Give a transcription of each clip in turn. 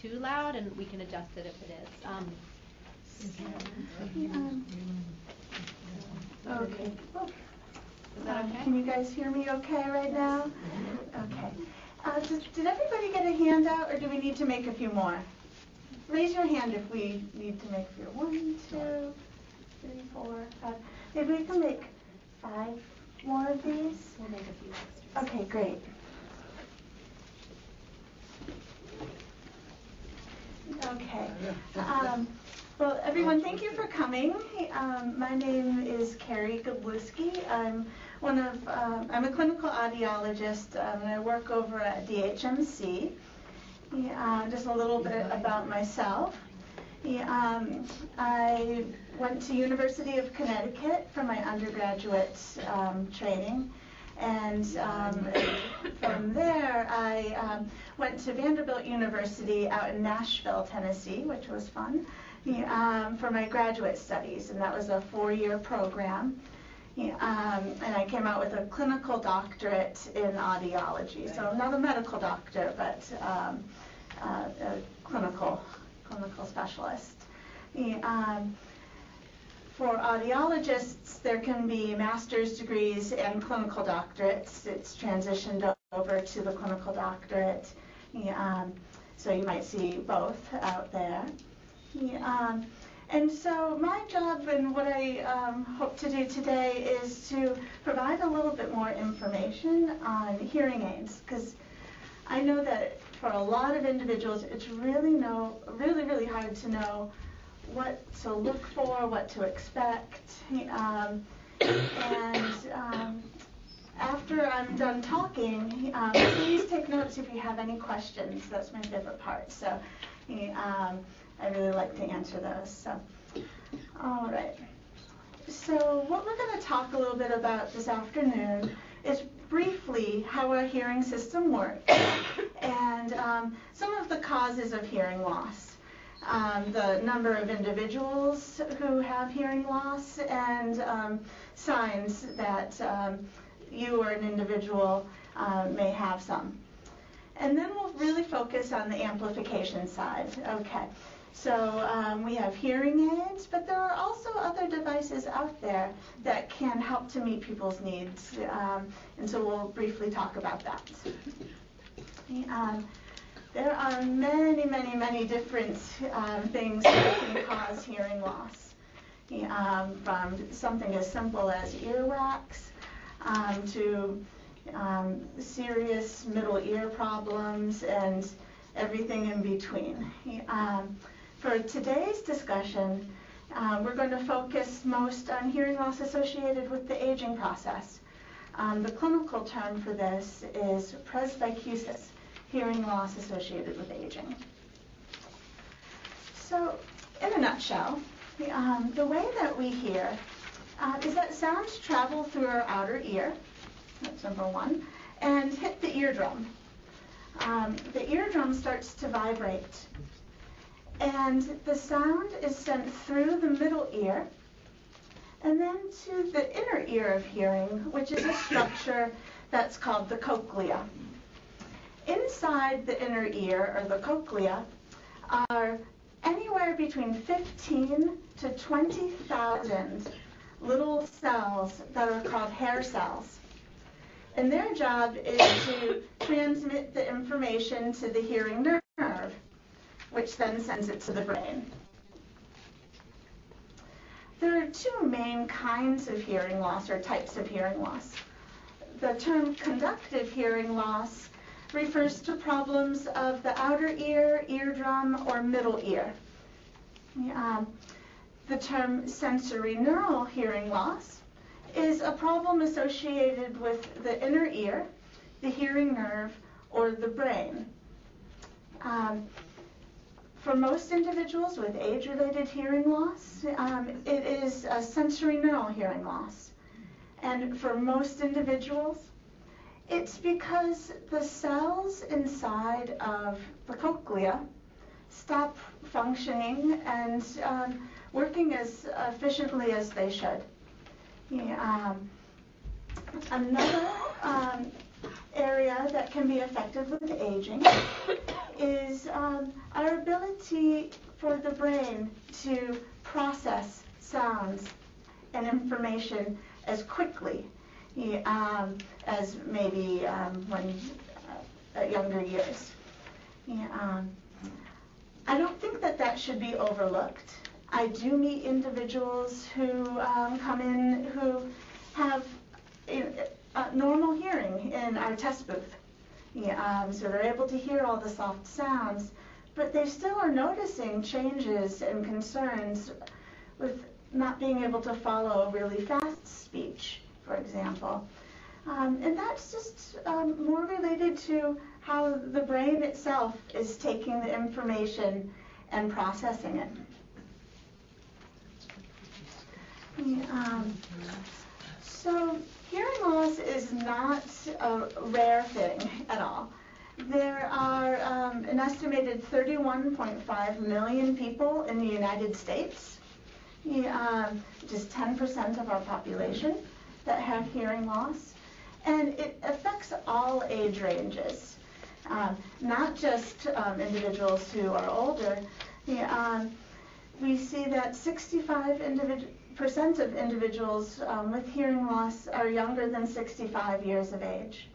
too loud, and we can adjust it if it is. Um, Okay. Is that Um, okay? Can you guys hear me okay right now? Okay. Uh, Did did everybody get a handout, or do we need to make a few more? Raise your hand if we need to make a few. One, two, three, four, five. Maybe we can make five more of these? We'll make a few extras. Okay, great. Okay. Um, Well, everyone, thank you for coming. Um, My name is Kerry Gudlewski. I'm one of, um, I'm a clinical audiologist, um, and I work over at DHMC. Yeah, uh, Just a little bit about myself. Yeah, um, I went to University of Connecticut for my undergraduate um, training. And um, from there, I um, went to Vanderbilt University out in Nashville, Tennessee, which was fun, um, for my graduate studies. And that was a four-year program. Yeah, um, and I came out with a clinical doctorate in audiology. So not a medical doctor, but um, uh, a clinical clinical specialist. Yeah, um, for audiologists, there can be master's degrees and clinical doctorates. It's transitioned over to the clinical doctorate. Um, so you might see both out there. Um, and so my job and what I um, hope to do today is to provide a little bit more information on hearing aids because I know that for a lot of individuals, it's really no, really, really hard to know what to look for, what to expect. Um, and um, after I'm done talking, um, please take notes if you have any questions. That's my favorite part. So um, I really like to answer those. So, all right. So what we're going to talk a little bit about this afternoon is briefly how our hearing system works and um, some of the causes of hearing loss. Um, the number of individuals who have hearing loss and um, signs that um, you or an individual uh, may have some. And then we'll really focus on the amplification side. Okay. So um, we have hearing aids, but there are also other devices out there that can help to meet people's needs. Um, and so we'll briefly talk about that. Um, there are many, many, many different um, things that can cause hearing loss. Um, from something as simple as earwax um, to um, serious middle ear problems and everything in between. Um, for today's discussion, uh, we're going to focus most on hearing loss associated with the aging process. The clinical term for this is presbycusis, hearing loss associated with aging. So, in a nutshell, the, um, the way that we hear uh, is that sounds travel through our outer ear, that's number one, and hit the eardrum. Um, the eardrum starts to vibrate, and the sound is sent through the middle ear and then to the inner ear of hearing, which is a structure that's called the cochlea. Inside the inner ear, or the cochlea, are anywhere between 15 to 20,000 little cells that are called hair cells. And their job is to transmit the information to the hearing nerve, which then sends it to the brain. There are two main kinds of hearing loss or types of hearing loss. The term conductive hearing loss refers to problems of the outer ear, eardrum, or middle ear. Um, the term sensorineural hearing loss is a problem associated with the inner ear, the hearing nerve, or the brain. Um, for most individuals with age-related hearing loss, um, it is a sensorineural hearing loss. And for most individuals, it's because the cells inside of the cochlea stop functioning and um, working as efficiently as they should. Yeah, um, another um, area that can be affected with aging is um, our ability for the brain to process sounds and information as quickly um, as maybe um, when uh, younger years. Yeah, um, I don't think that that should be overlooked. I do meet individuals who um, come in who have normal hearing in our test booth. Yeah, um, so they're able to hear all the soft sounds, but they still are noticing changes and concerns with not being able to follow really fast speech, for example. Um, and that's just um, more related to how the brain itself is taking the information and processing it. Um, so hearing loss is not a rare thing at all. There are um, an estimated 31.5 million people in the United States, um, just 10% of our population that have hearing loss. And it affects all age ranges, um, not just um, individuals who are older. um, we see that 65 percent of individuals um, with hearing loss are younger than 65 years of age.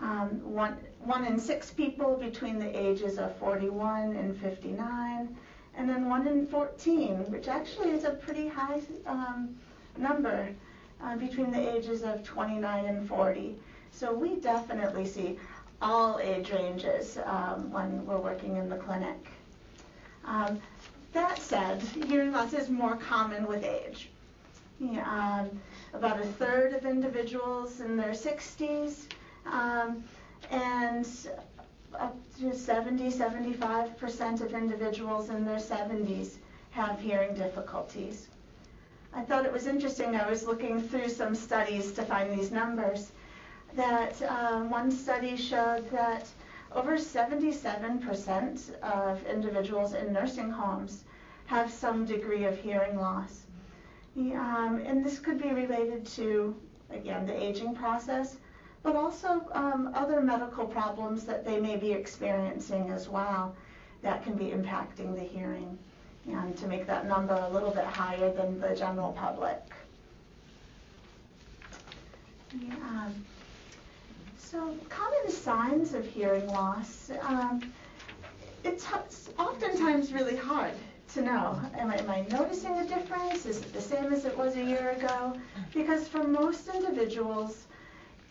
Um, one, one in six people between the ages of 41 and 59, and then one in 14, which actually is a pretty high um, number uh, between the ages of 29 and 40. So we definitely see all age ranges um, when we're working in the clinic. Um, that said, hearing loss is more common with age. Um, about a third of individuals in their 60s um, and up to 70, 75% of individuals in their 70s have hearing difficulties. I thought it was interesting. I was looking through some studies to find these numbers. That um, one study showed that over 77% of individuals in nursing homes have some degree of hearing loss. Um, and this could be related to, again, the aging process, but also um, other medical problems that they may be experiencing as well that can be impacting the hearing and to make that number a little bit higher than the general public. Yeah. So common signs of hearing loss. Um, it's oftentimes really hard to know. Am I, am I noticing a difference? Is it the same as it was a year ago? Because for most individuals,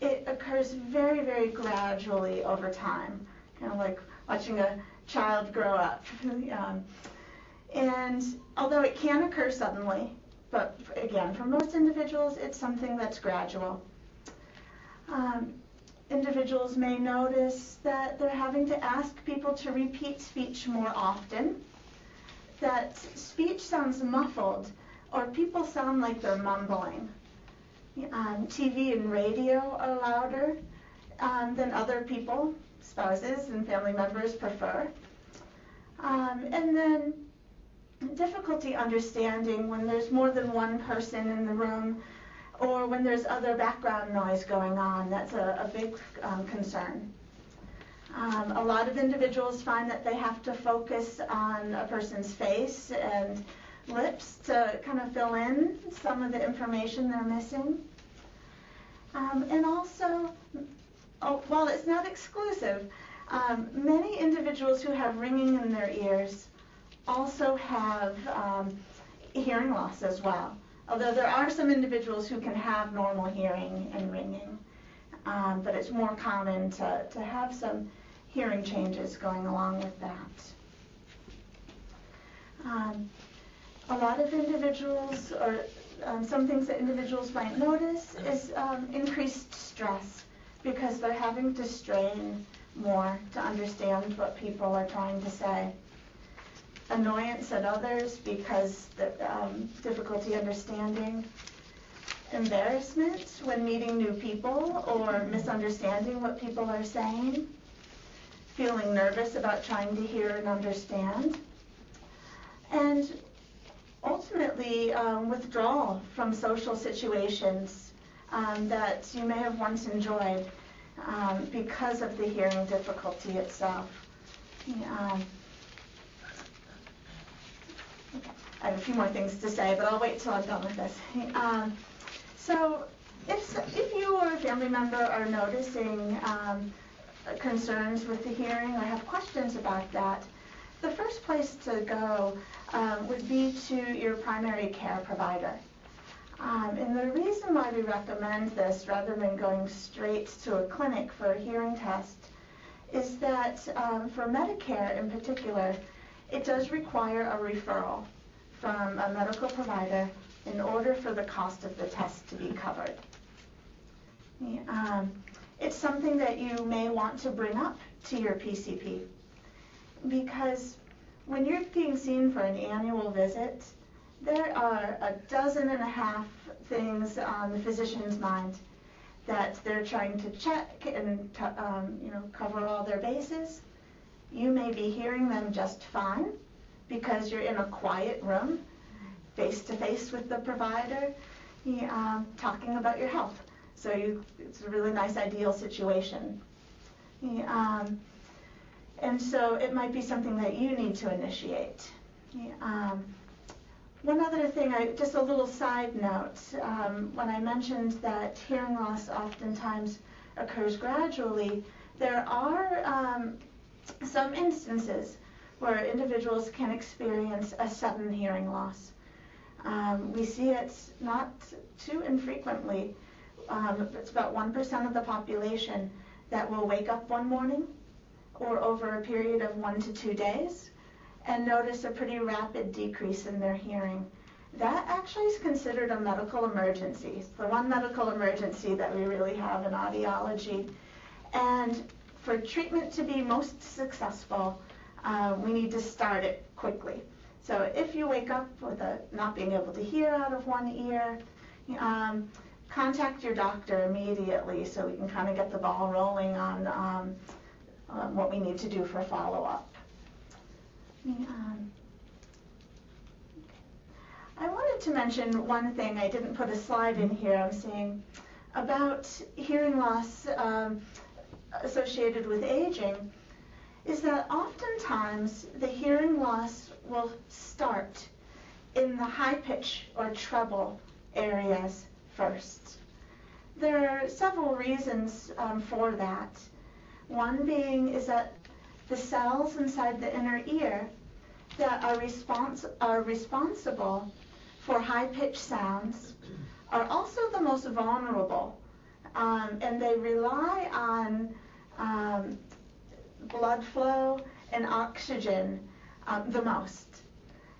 it occurs very, very gradually over time, kind of like watching a child grow up. um, and although it can occur suddenly, but again, for most individuals, it's something that's gradual. Um, individuals may notice that they're having to ask people to repeat speech more often, that speech sounds muffled, or people sound like they're mumbling. Um, TV and radio are louder um, than other people, spouses and family members prefer. Um, and then difficulty understanding when there's more than one person in the room or when there's other background noise going on. That's a, a big um, concern. Um, a lot of individuals find that they have to focus on a person's face and lips to kind of fill in some of the information they're missing. Um, and also, oh, while it's not exclusive, um, many individuals who have ringing in their ears also have um, hearing loss as well. Although there are some individuals who can have normal hearing and ringing, um, but it's more common to, to have some hearing changes going along with that. Um, a lot of individuals, or um, some things that individuals might notice, is um, increased stress because they're having to strain more to understand what people are trying to say annoyance at others because the um, difficulty understanding, embarrassment when meeting new people or misunderstanding what people are saying, feeling nervous about trying to hear and understand, and ultimately um, withdrawal from social situations um, that you may have once enjoyed um, because of the hearing difficulty itself. Um, okay, I have a few more things to say, but I'll wait till I'm done with this. Um, so, if, if you or a family member are noticing um, concerns with the hearing or have questions about that, the first place to go um, would be to your primary care provider. Um, and the reason why we recommend this rather than going straight to a clinic for a hearing test is that um, for Medicare in particular, it does require a referral from a medical provider in order for the cost of the test to be covered. Um, it's something that you may want to bring up to your PCP because when you're being seen for an annual visit, there are a dozen and a half things on the physician's mind that they're trying to check and um, you know cover all their bases. You may be hearing them just fine because you're in a quiet room, face to face with the provider, um, talking about your health. So you, it's a really nice ideal situation. Um, and so it might be something that you need to initiate. Um, one other thing, I, just a little side note, um, when I mentioned that hearing loss oftentimes occurs gradually, there are um, some instances where individuals can experience a sudden hearing loss. Um, we see it not too infrequently. Um, it's about 1% of the population that will wake up one morning or over a period of one to two days and notice a pretty rapid decrease in their hearing. That actually is considered a medical emergency. It's the one medical emergency that we really have in audiology. And for treatment to be most successful, uh, we need to start it quickly. So if you wake up with a not being able to hear out of one ear, um, contact your doctor immediately so we can kind of get the ball rolling on um, um, what we need to do for follow-up. Um, I wanted to mention one thing. I didn't put a slide in here. I'm seeing about hearing loss um, associated with aging is that oftentimes the hearing loss will start in the high pitch or treble areas first. There are several reasons um, for that. One being is that the cells inside the inner ear that are, respons- are responsible for high pitched sounds are also the most vulnerable. Um, and they rely on um, blood flow and oxygen um, the most.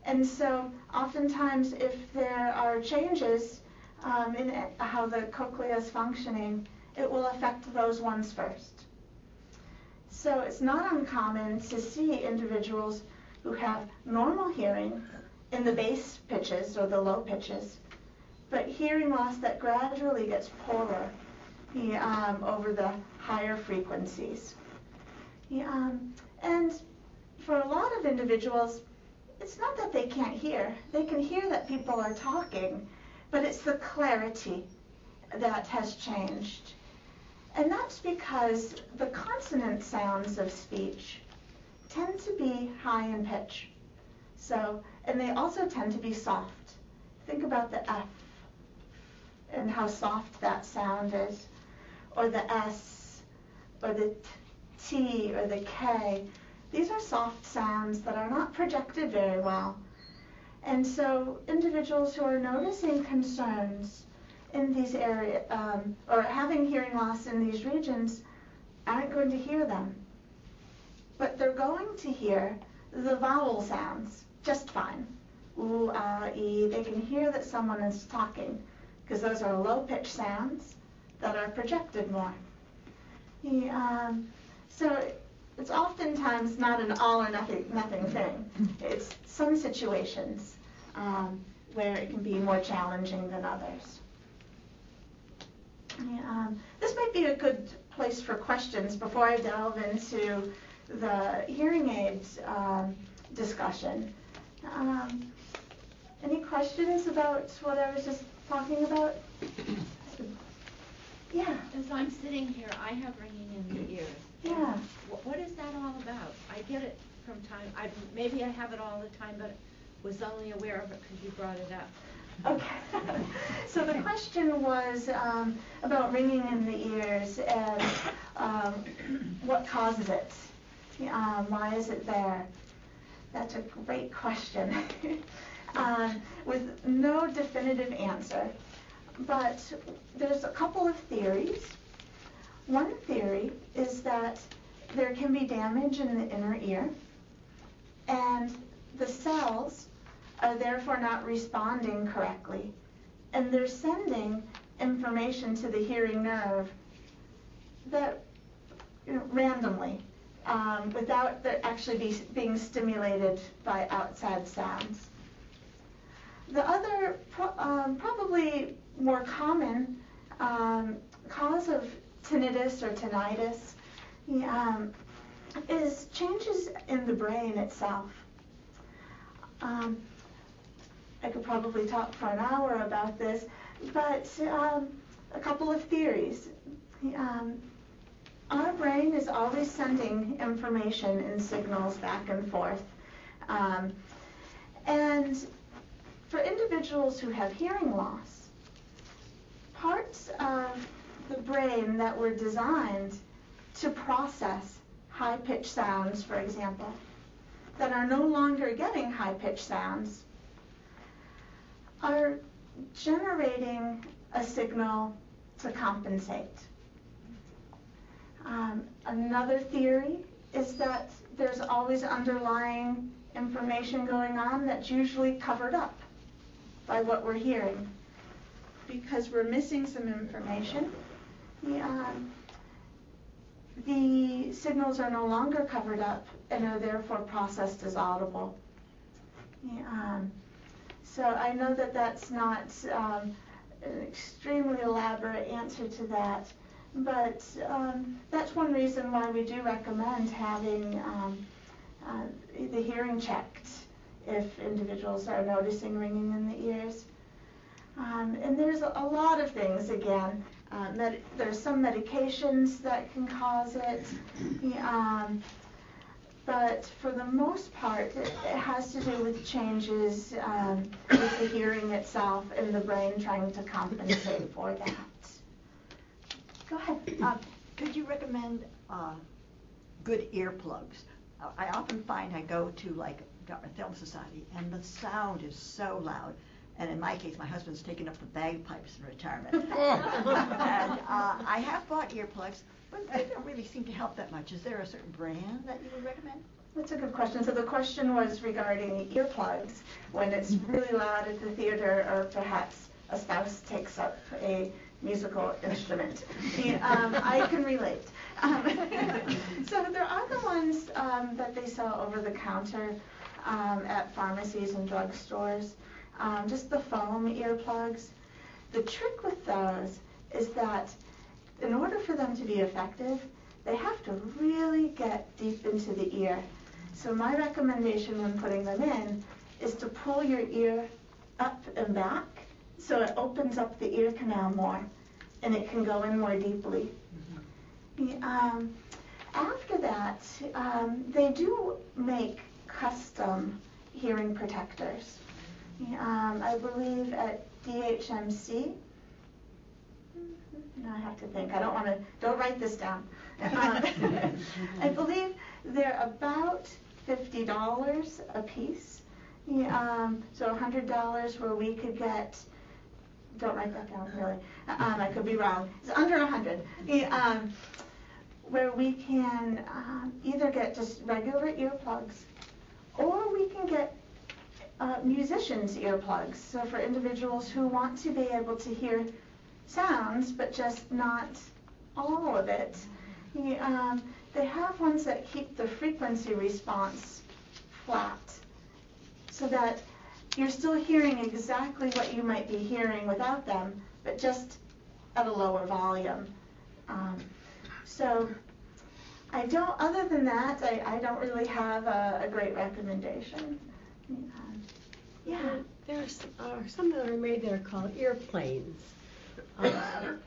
And so, oftentimes, if there are changes um, in how the cochlea is functioning, it will affect those ones first. So, it's not uncommon to see individuals who have normal hearing in the bass pitches or the low pitches, but hearing loss that gradually gets poorer um, over the higher frequencies. Yeah, um, and for a lot of individuals, it's not that they can't hear. They can hear that people are talking, but it's the clarity that has changed. And that's because the consonant sounds of speech tend to be high in pitch. So, and they also tend to be soft. Think about the F and how soft that sound is, or the S, or the T, or the K. These are soft sounds that are not projected very well. And so individuals who are noticing concerns in these areas, um, or having hearing loss in these regions, aren't going to hear them. But they're going to hear the vowel sounds just fine. Ooh, ah, e. They can hear that someone is talking because those are low pitched sounds that are projected more. Yeah, um, so it's oftentimes not an all or nothing, nothing thing. It's some situations um, where it can be more challenging than others. Um, this might be a good place for questions before I delve into the hearing aids um, discussion. Um, any questions about what I was just talking about? Yeah. As I'm sitting here, I have ringing in the ears. Yeah. Wh- What is that all about? I get it from time, I, maybe I have it all the time, but was only aware of it because you brought it up. Okay. So the question was um, about ringing in the ears and um, what causes it? Um, Why is it there? That's a great question. Um, With no definitive answer. But there's a couple of theories. One theory is that there can be damage in the inner ear, and the cells are therefore not responding correctly, and they're sending information to the hearing nerve that you know, randomly, um, without actually be, being stimulated by outside sounds. The other, pro- um, probably more common um, cause of tinnitus or tinnitus um, is changes in the brain itself. Um, I could probably talk for an hour about this, but um, a couple of theories. Um, our brain is always sending information and signals back and forth. And for individuals who have hearing loss, parts of the brain that were designed to process high pitched sounds, for example, that are no longer getting high pitched sounds, are generating a signal to compensate. Um, another theory is that there's always underlying information going on that's usually covered up by what we're hearing. Because we're missing some information, the, um, the signals are no longer covered up and are therefore processed as audible. Um, so I know that that's not um, an extremely elaborate answer to that, but um, that's one reason why we do recommend having um, uh, the hearing checked if individuals are noticing ringing in the ears. Um, and there's a, lot of things again. Uh, med- there's some medications that can cause it. Um, but for the most part, it, it has to do with changes um, with the hearing itself and the brain trying to compensate for that. Go ahead. Um, Could you recommend uh, good earplugs? Uh, I often find I go to like Dartmouth Film Society and the sound is so loud. And in my case, my husband's taken up the bagpipes in retirement. and uh, I have bought earplugs, but they don't really seem to help that much. Is there a certain brand that you would recommend? That's a good question. So the question was regarding earplugs when it's really loud at the theater or perhaps a spouse takes up a musical instrument. The, um, I can relate. Um, so there are the ones um, that they sell over the counter um, at pharmacies and drugstores, um, just the foam earplugs. The trick with those is that in order for them to be effective, they have to really get deep into the ear. So my recommendation when putting them in is to pull your ear up and back so it opens up the ear canal more and it can go in more deeply. Yeah, Um, after that, um, they do make custom hearing protectors. Um, I believe at DHMC. Now I have to think. I don't want to. Don't write this down. Um, I believe they're about fifty dollars a piece. Um, so hundred dollars where we could get. Don't write that down, really. Um, I could be wrong. It's under a hundred. Yeah, um, where we can um, either get just regular earplugs, or we can get uh, musicians' earplugs. So for individuals who want to be able to hear sounds, but just not all of it, um, they have ones that keep the frequency response flat, so that you're still hearing exactly what you might be hearing without them, but just at a lower volume. Um, so I don't, other than that, I, I don't really have a, a great recommendation. Um, Yeah. There- are, uh, some that are made that are called earplanes. Um,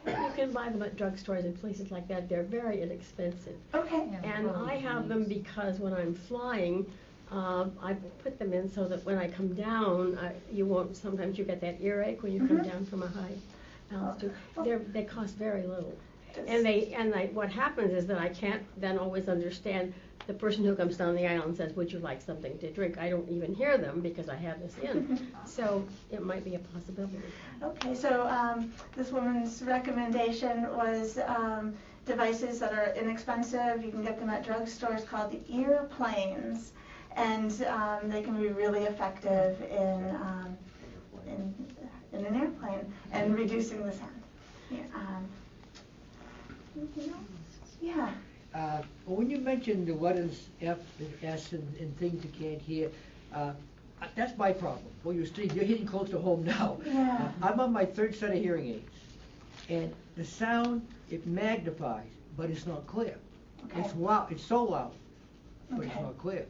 You can buy them at drugstores and places like that, they're very inexpensive. Okay. And I have them because when I'm flying, um, I put them in so that when I come down, I, you won't, sometimes you get that earache when you come Mhm. down from a high altitude. Oh. They're, they cost very little. And they, and I, what happens is that I can't then always understand, the person who comes down the aisle and says, would you like something to drink? I don't even hear them because I have this in. So it might be a possibility. Okay, so um, this woman's recommendation was um, devices that are inexpensive. You can get them at drugstores called the ear planes, and um, they can be really effective in, um, in in an airplane and reducing the sound. Yeah, Yeah. Uh, When you mentioned the what is F and S and, and things you can't hear, uh, that's my problem. Well, you're, still- you're hitting close to home now. Yeah. Uh, I'm on my third set of hearing aids, and the sound, it magnifies, but it's not clear. Okay. It's loud, it's so loud, but it's not clear.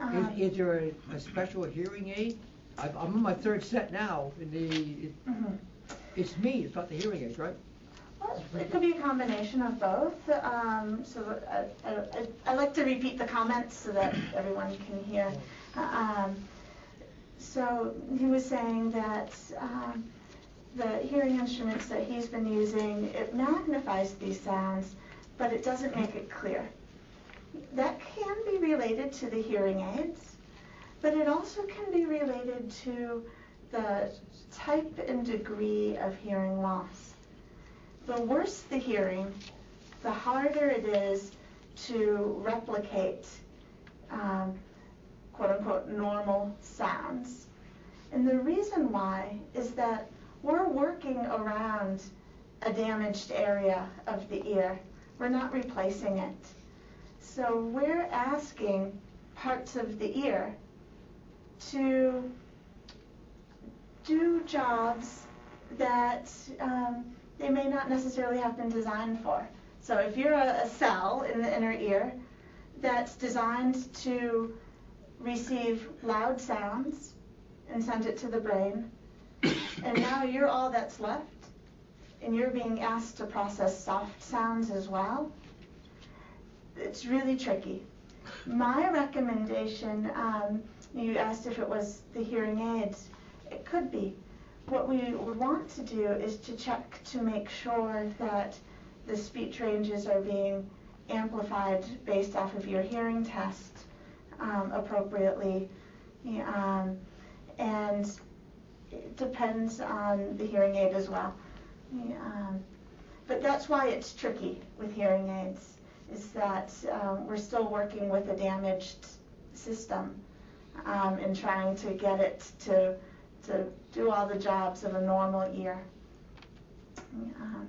Um, Is, is there a, a special hearing aid? I'm, I'm on my third set now, and the, it- mhm. it's me, it's not the hearing aids, right? It could be a combination of both. Um, so I, I, I like to repeat the comments so that everyone can hear. Um, so he was saying that um, the hearing instruments that he's been using, it magnifies these sounds, but it doesn't make it clear. That can be related to the hearing aids, but it also can be related to the type and degree of hearing loss the worse the hearing, the harder it is to replicate um, quote unquote normal sounds. And the reason why is that we're working around a damaged area of the ear. We're not replacing it. So we're asking parts of the ear to do jobs that um, they may not necessarily have been designed for. So if you're a, a cell in the inner ear that's designed to receive loud sounds and send it to the brain, and now you're all that's left, and you're being asked to process soft sounds as well, it's really tricky. My recommendation, um, you asked if it was the hearing aids, it could be. What we want to do is to check to make sure that the speech ranges are being amplified based off of your hearing test um, appropriately. Um, and it depends on the hearing aid as well. Um, but that's why it's tricky with hearing aids, is that um, we're still working with a damaged system um, and trying to get it to, to do all the jobs of a normal ear. Um,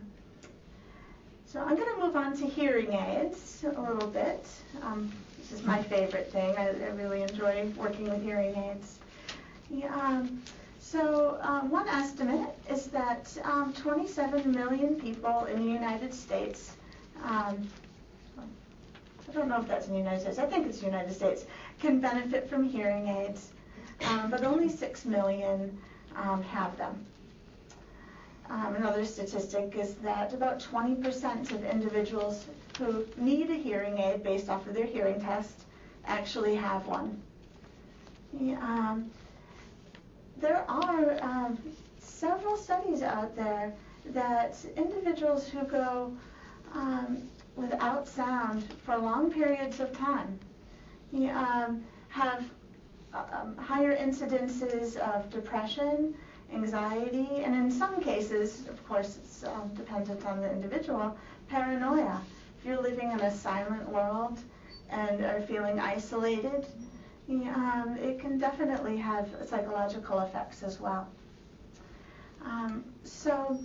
so I'm going to move on to hearing aids a little bit. Um, this is my favorite thing. I, I really enjoy working with hearing aids. Yeah, um, so um, one estimate is that um, 27 million people in the United States, um, I don't know if that's in the United States, I think it's the United States, can benefit from hearing aids, um, but only 6 million um, have them. Um, another statistic is that about 20% of individuals who need a hearing aid based off of their hearing test actually have one. Um, there are um, several studies out there that individuals who go um, without sound for long periods of time um, have um, higher incidences of depression, anxiety, and in some cases, of course, it's um, dependent on the individual, paranoia. If you're living in a silent world and are feeling isolated, um, it can definitely have psychological effects as well. Um, so,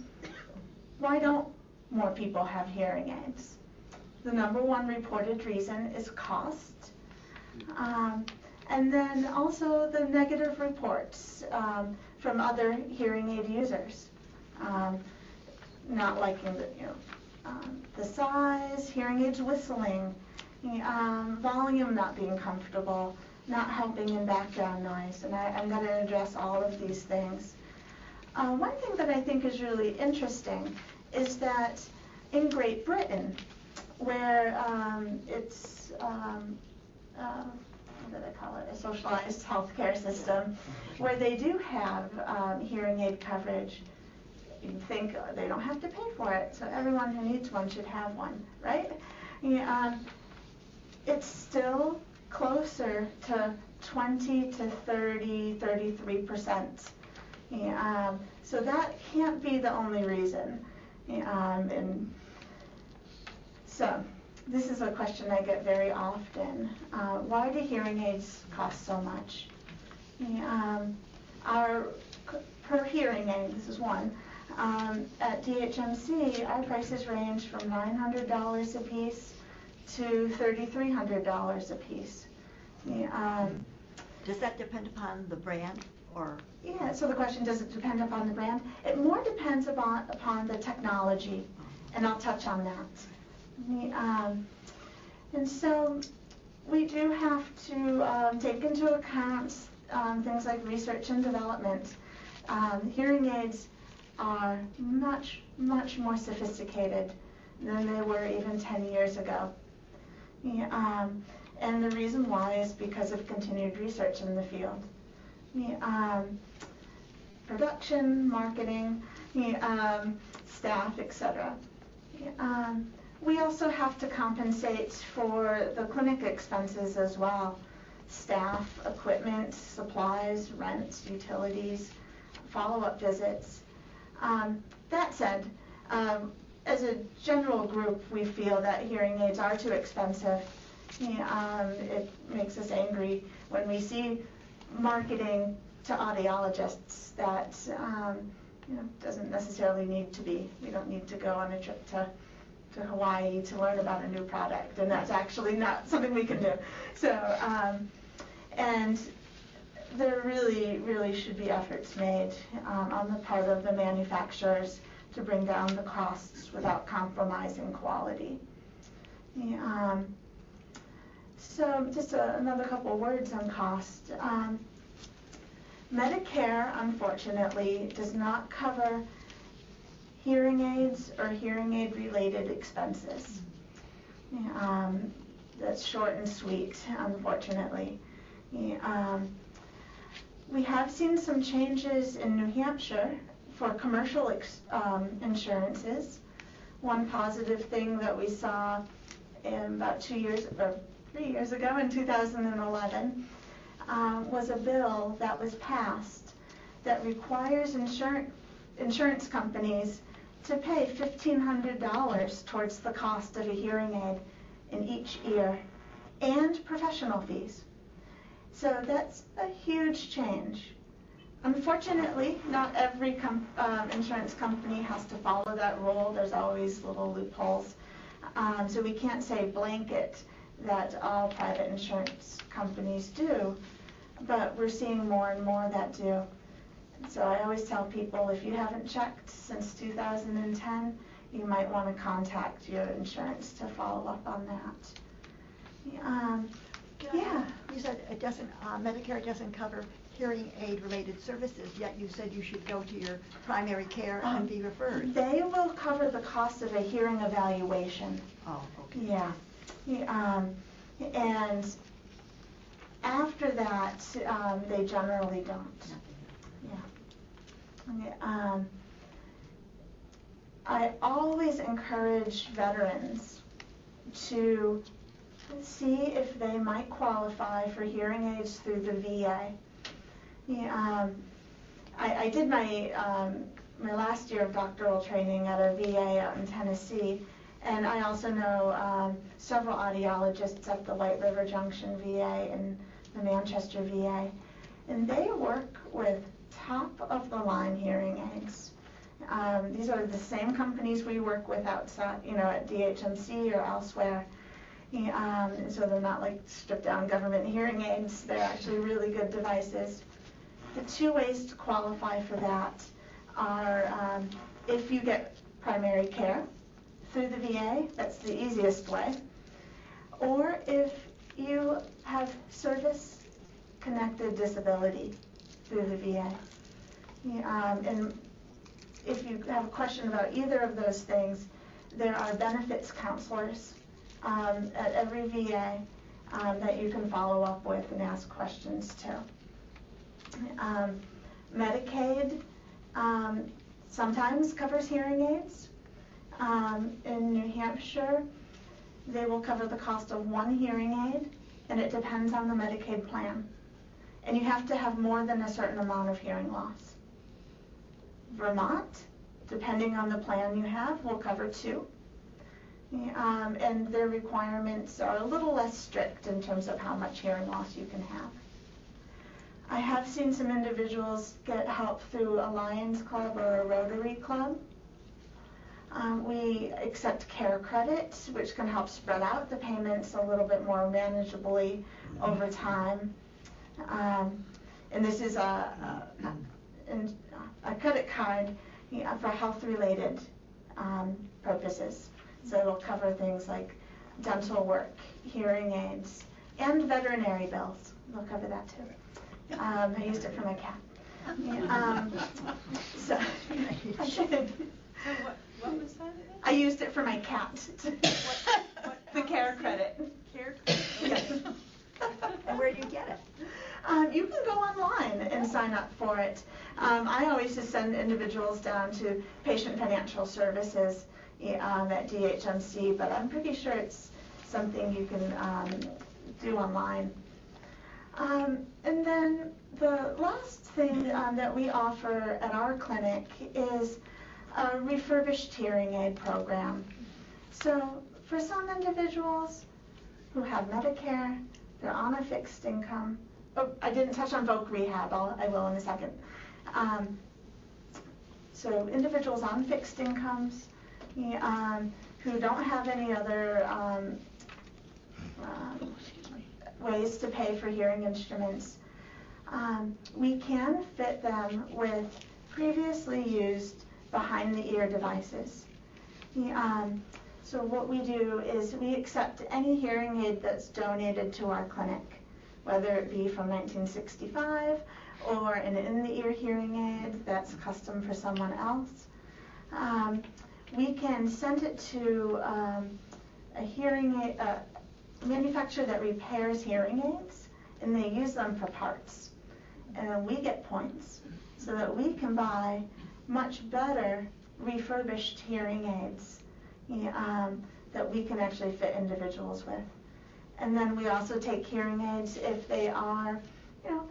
why don't more people have hearing aids? The number one reported reason is cost. Um, and then also the negative reports um, from other hearing aid users. Um, not liking the, you know, um, the size, hearing aids whistling, um, volume not being comfortable, not helping in background noise. And I, I'm going to address all of these things. Uh, one thing that I think is really interesting is that in Great Britain, where um, it's um, uh, what do they call it, a socialized healthcare system, where they do have um, hearing aid coverage, you think they don't have to pay for it, so everyone who needs one should have one, right? Yeah, um, it's still closer to 20 to 30, 33 percent. Yeah, um, so that can't be the only reason. Yeah, um, and so, this is a question I get very often. Uh, why do hearing aids cost so much? Um, our per hearing aid, this is one. Um, at DHMC, our prices range from $900 a piece to $3,300 a piece. Um, Does that depend upon the brand or? yeah, so the question, does it depend upon the brand? It more depends upon, upon the technology, and I'll touch on that. Um, and so, we do have to, um, take into account, um, things like research and development. Um, hearing aids are much, much more sophisticated than they were even ten years ago. Yeah, um, and the reason why is because of continued research in the field. Yeah, um, production, marketing, yeah, staff, etc. Um, we also have to compensate for the clinic expenses as well. Staff, equipment, supplies, rent, utilities, follow-up visits. Um, that said, um, as a general group, we feel that hearing aids are too expensive. Um, it makes us angry when we see marketing to audiologists that um, you know doesn't necessarily need to be. We don't need to go on a trip to to Hawaii to learn about a new product, and that's actually not something we can do. So, um, and there really, really should be efforts made um, on the part of the manufacturers to bring down the costs without compromising quality. Yeah, um, so just a, another couple words on cost. Um, Medicare, unfortunately, does not cover hearing aids or hearing aid related expenses. Um, that's short and sweet, unfortunately. Um, we have seen some changes in New Hampshire for commercial um, insurances. One positive thing that we saw in about two years, or three years ago in 2011, um, was a bill that was passed that requires insurance, insurance companies to pay $1,500 towards the cost of a hearing aid in each ear and professional fees. So that's a huge change. Unfortunately, not every com- um, insurance company has to follow that rule. There's always little loopholes. Um, so we can't say blanket that all private insurance companies do, but we're seeing more and more that do. So I always tell people if you haven't checked since 2010, you might want to contact your insurance to follow up on that. Um, yeah. You said it doesn't, uh, Medicare doesn't cover hearing aid related services, yet you said you should go to your primary care Um, and be referred. They will cover the cost of a hearing evaluation. Oh, okay. Yeah. Yeah, um, and after that, um, they generally don't. Um, I always encourage veterans to see if they might qualify for hearing aids through the VA. Um, I, I did my, um, my last year of doctoral training at a VA out in Tennessee, and I also know um, several audiologists at the White River Junction VA and the Manchester VA, and they work with top of the line hearing aids. Um, these are the same companies we work with outside, you know, at DHMC or elsewhere. Um, so they're not like stripped down government hearing aids. They're actually really good devices. The two ways to qualify for that are um, if you get primary care through the VA, that's the easiest way, or if you have service connected disability through the VA. Um, and if you have a question about either of those things, there are benefits counselors um, at every VA um, that you can follow up with and ask questions to. Um, Medicaid um, sometimes covers hearing aids. Um, in New Hampshire, they will cover the cost of one hearing aid, and it depends on the Medicaid plan. And you have to have more than a certain amount of hearing loss. Vermont, depending on the plan you have, will cover two. Um, and their requirements are a little less strict in terms of how much hearing loss you can have. I have seen some individuals get help through a Lions Club or a Rotary Club. Um, we accept CareCredits, which can help spread out the payments a little bit more manageably over time. Um, and this is a, a, a, a credit card yeah, for health-related um, purposes. So it'll cover things like dental work, hearing aids, and veterinary bills. They'll cover that too. Um, I used it for my cat. Um, so I should. So what, what was that again? I used it for my cat. what the CareCredit. Care credit? Yes. And where do you get it? Um, you can go online and sign up for it. Um, I always just send individuals down to Patient Financial Services um, at DHMC, but I'm pretty sure it's something you can um, do online. Um, and then the last thing um, that we offer at our clinic is a refurbished hearing aid program. So for some individuals who have Medicare, they're on a fixed income. Oh, I didn't touch on voc rehab. I'll, I will in a second. Um, so individuals on fixed incomes um, who don't have any other um, um, ways to pay for hearing instruments, um, we can fit them with previously used behind the ear devices. Um, so what we do is we accept any hearing aid that's donated to our clinic, whether it be from 1965 or an in-the-ear hearing aid that's custom for someone else. Um, we can send it to um, a hearing aid, manufacturer that repairs hearing aids, and they use them for parts. And then we get points so that we can buy much better refurbished hearing aids um, that we can actually fit individuals with. And then we also take hearing aids if they are, you know,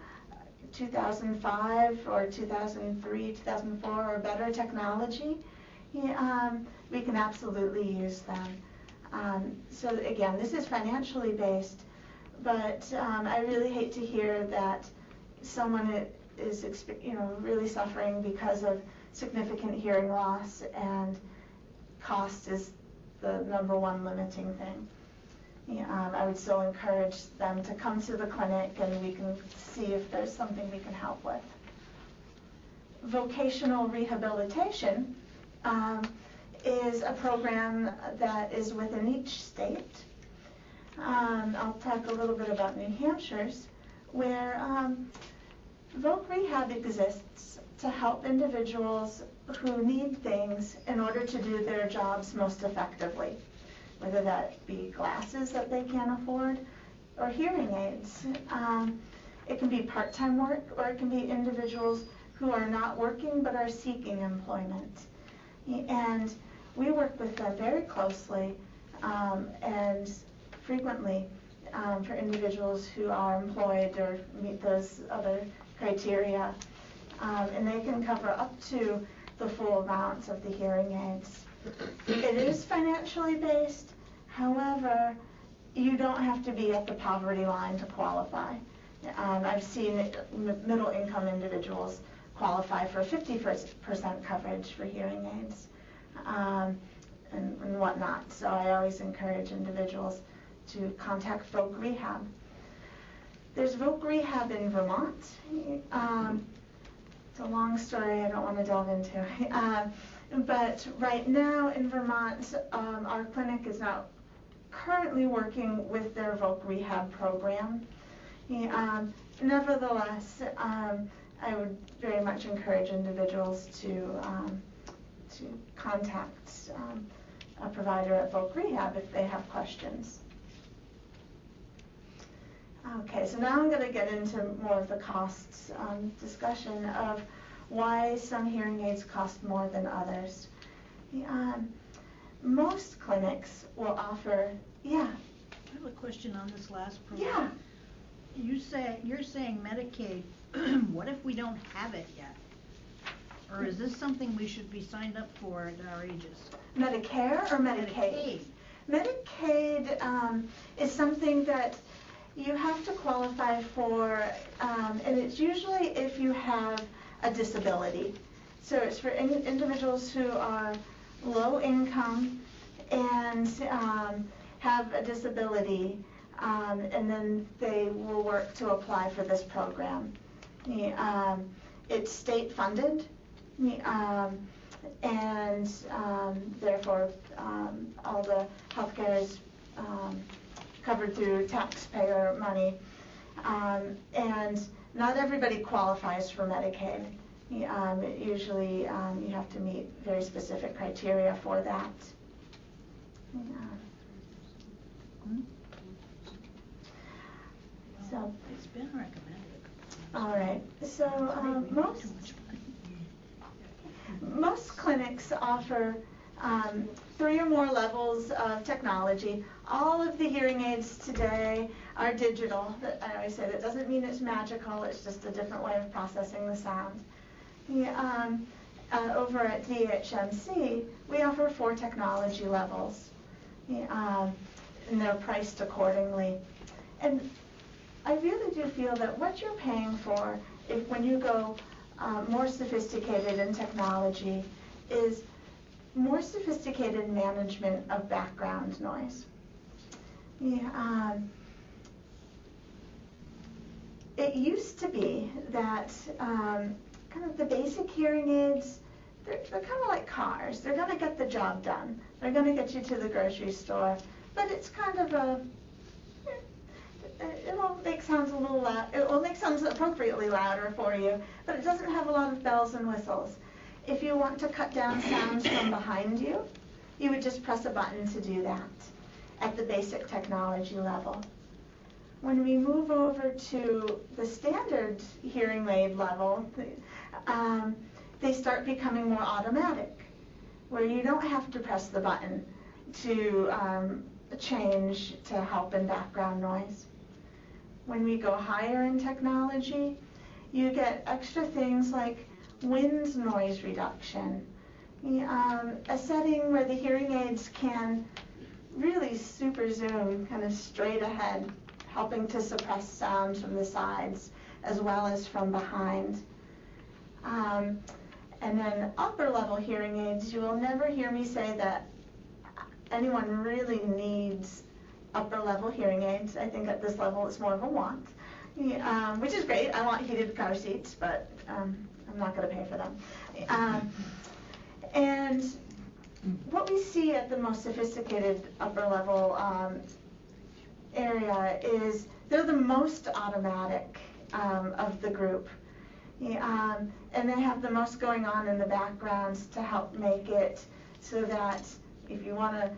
2005 or 2003, 2004 or better technology. Yeah, um, we can absolutely use them. Um, so again, this is financially based, but um, I really hate to hear that someone is, you know, really suffering because of significant hearing loss and cost is the number one limiting thing. Um, I would still encourage them to come to the clinic and we can see if there's something we can help with. Vocational rehabilitation um, is a program that is within each state. Um, I'll talk a little bit about New Hampshire's, where um, Voc Rehab exists to help individuals who need things in order to do their jobs most effectively, whether that be glasses that they can't afford or hearing aids. Um, it can be part-time work or it can be individuals who are not working but are seeking employment. And we work with them very closely um, and frequently um, for individuals who are employed or meet those other criteria. Um, and they can cover up to the full amount of the hearing aids. It is financially based, however, you don't have to be at the poverty line to qualify. Um, I've seen middle income individuals qualify for 50% coverage for hearing aids um, and, and whatnot. So I always encourage individuals to contact Voc Rehab. There's Voc Rehab in Vermont. Um, it's a long story I don't want to delve into. Um, but right now in Vermont, um, our clinic is not currently working with their Voc Rehab program. Um, nevertheless, um, I would very much encourage individuals to, um, to contact, um, a provider at Voc Rehab if they have questions. Okay, so now I'm gonna get into more of the costs, um, discussion of why some hearing aids cost more than others. Um, most clinics will offer, yeah, I have a question on this last yeah, program. You say, you're saying Medicaid, what if we don't have it yet? Or is this something we should be signed up for at our ages? Medicare or Medicaid? Medicaid um, is something that you have to qualify for, um, and it's usually if you have a disability. So it's for in- individuals who are low income and um, have a disability, um, and then they will work to apply for this program. Um, it's state funded, um, and um, therefore um, all the healthcare is covered through taxpayer money. And not everybody qualifies for Medicaid. Um, usually um, you have to meet very specific criteria for that. Yeah. So, It's been recommended. all right. So um, most too much money. most clinics offer um, three or more levels of technology. All of the hearing aids today are digital. I always say that doesn't mean it's magical, it's just a different way of processing the sound. Um, uh, over at DHMC, we offer four technology levels. Um, and they're priced accordingly. And I really do feel that what you're paying for, if, when you go um, more sophisticated in technology, is more sophisticated management of background noise. Yeah, um, it used to be that um, kind of the basic hearing aids, they're, they're kind of like cars. They're going to get the job done. They're going to get you to the grocery store. But it's kind of a, eh, it'll make sounds a little loud. It will make sounds appropriately louder for you, but it doesn't have a lot of bells and whistles. If you want to cut down sounds from behind you, you would just press a button to do that at the basic technology level. When we move over to the standard hearing aid level, um, they start becoming more automatic, where you don't have to press the button to um, change to help in background noise. When we go higher in technology, you get extra things like wind noise reduction, um, a setting where the hearing aids can really super zoom kind of straight ahead, helping to suppress sound from the sides as well as from behind. Um, and then upper level hearing aids, you will never hear me say that anyone really needs upper level hearing aids. I think at this level it's more of a want, um, which is great. I want heated car seats, but um, I'm not going to pay for them. Um, and what we see at the most sophisticated upper level um, area is they're the most automatic um, of the group. Yeah, um, and they have the most going on in the backgrounds to help make it so that if you want to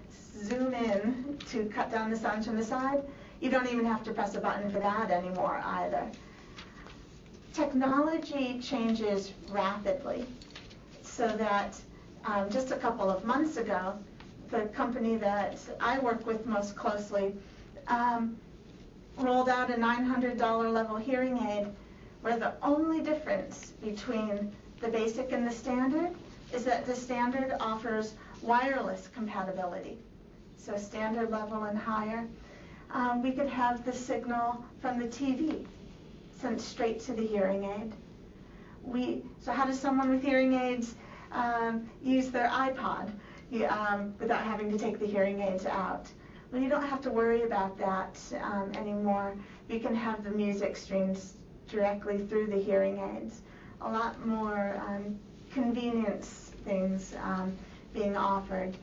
zoom in to cut down the sounds from the side, you don't even have to press a button for that anymore either. Technology changes rapidly so that um, just a couple of months ago, the company that I work with most closely um, rolled out a $900 level hearing aid where the only difference between the basic and the standard is that the standard offers wireless compatibility. So standard level and higher. Um, we could have the signal from the TV sent straight to the hearing aid. We, so how does someone with hearing aids um, use their iPod um, without having to take the hearing aids out? Well, you don't have to worry about that um, anymore. You can have the music streamed directly through the hearing aids. A lot more um, convenience things um, being offered,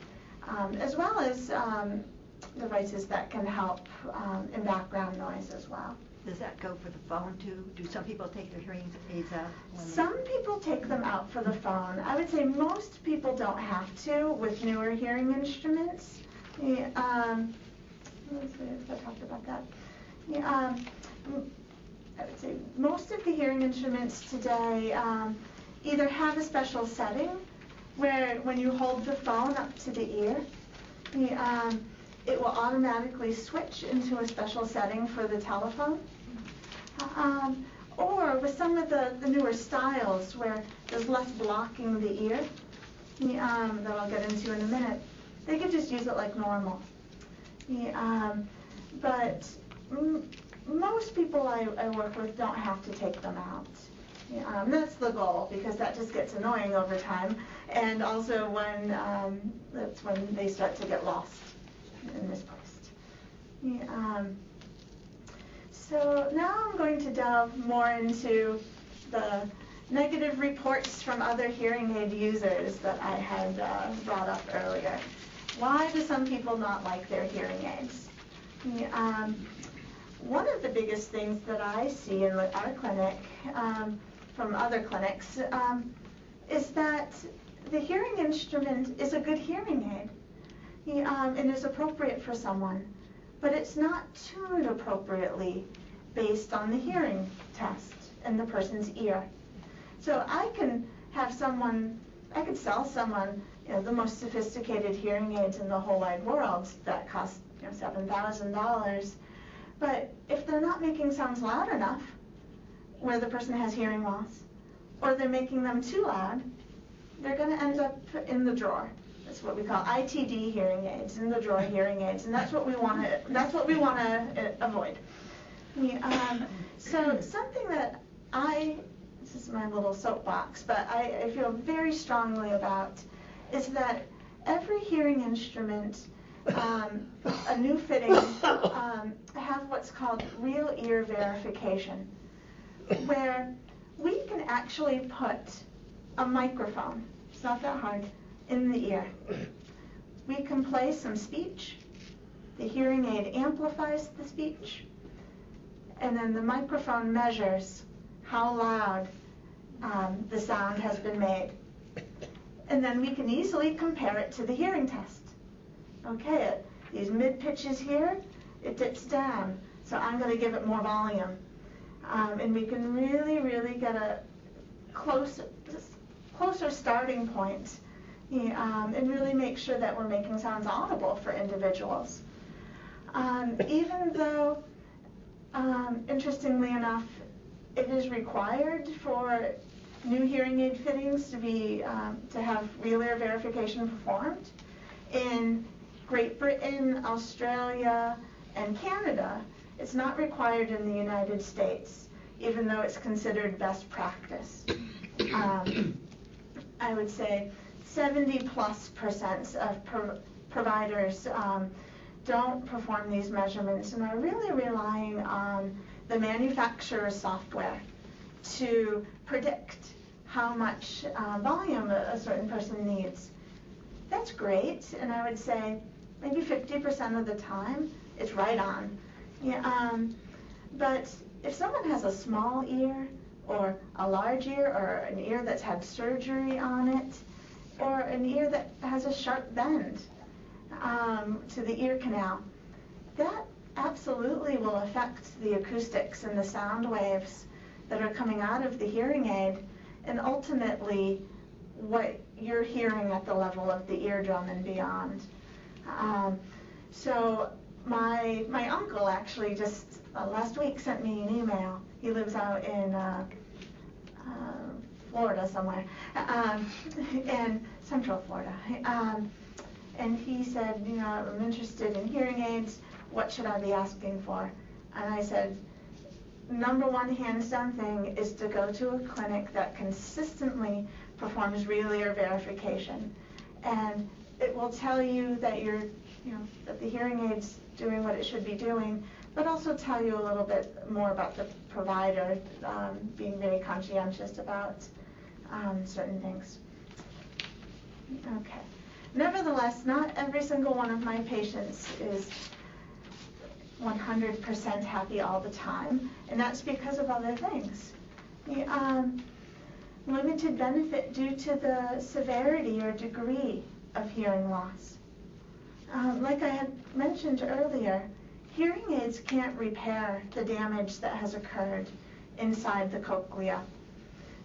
um, as well as um, devices that can help um, in background noise as well. does that go for the phone too? Do some people take their hearing aids out? Some people take them out for the phone. I would say most people don't have to with newer hearing instruments. Yeah, um, let's see if I talked about that. Yeah, um, I would say most of the hearing instruments today um, either have a special setting where when you hold the phone up to the ear, the, um, it will automatically switch into a special setting for the telephone. Um, or with some of the, the newer styles where there's less blocking the ear, um, that I'll get into in a minute, they could just use it like normal. Um, but m- most people I, I work with don't have to take them out. Um, that's the goal because that just gets annoying over time, and also when um, that's when they start to get lost and misplaced. Yeah, um, so now I'm going to delve more into the negative reports from other hearing aid users that I had uh, brought up earlier. Why do some people not like their hearing aids? Um, one of the biggest things that I see in our clinic um, from other clinics um, is that the hearing instrument is a good hearing aid um, and is appropriate for someone, but it's not tuned appropriately based on the hearing test and the person's ear. So I can have someone, I could sell someone, you know, the most sophisticated hearing aids in the whole wide world that cost, you know, seven thousand dollars. But if they're not making sounds loud enough, where the person has hearing loss, or they're making them too loud, they're going to end up in the drawer. That's what we call ITD hearing aids, in the drawer hearing aids, and that's what we want to. That's what we want to avoid. Yeah, um, so something that I, this is my little soapbox, but I, I feel very strongly about is that every hearing instrument, um, a new fitting, um, have what's called real ear verification, where we can actually put a microphone, it's not that hard, in the ear. We can play some speech, the hearing aid amplifies the speech, and then the microphone measures how loud um, the sound has been made. And then we can easily compare it to the hearing test. Okay, it, these mid pitches here, it dips down, so I'm going to give it more volume. Um, and we can really, really get a close, closer starting point um, and really make sure that we're making sounds audible for individuals. Um, even though um, interestingly enough, it is required for new hearing aid fittings to be um, to have real ear verification performed. In Great Britain, Australia, and Canada, it's not required in the United States, even though it's considered best practice. Um, I would say 70 plus percent of pro- providers um, don't perform these measurements and are really relying on the manufacturer's software to predict how much uh, volume a, a certain person needs. That's great, and I would say maybe 50% of the time it's right on. Yeah, um, but if someone has a small ear or a large ear or an ear that's had surgery on it or an ear that has a sharp bend, um, to the ear canal, that absolutely will affect the acoustics and the sound waves that are coming out of the hearing aid and ultimately what you're hearing at the level of the eardrum and beyond. Um, so my my uncle actually just uh, last week sent me an email. He lives out in uh, uh, Florida somewhere, um, in Central Florida. Um, and he said, you know, I'm interested in hearing aids. What should I be asking for? And I said, number one hands down thing is to go to a clinic that consistently performs real ear verification. And it will tell you that you're, you know, that the hearing aid's doing what it should be doing, but also tell you a little bit more about the provider um, being very conscientious about um, certain things. Okay. Nevertheless, not every single one of my patients is 100% happy all the time, and that's because of other things. The, um, limited benefit due to the severity or degree of hearing loss. Um, like I had mentioned earlier, hearing aids can't repair the damage that has occurred inside the cochlea.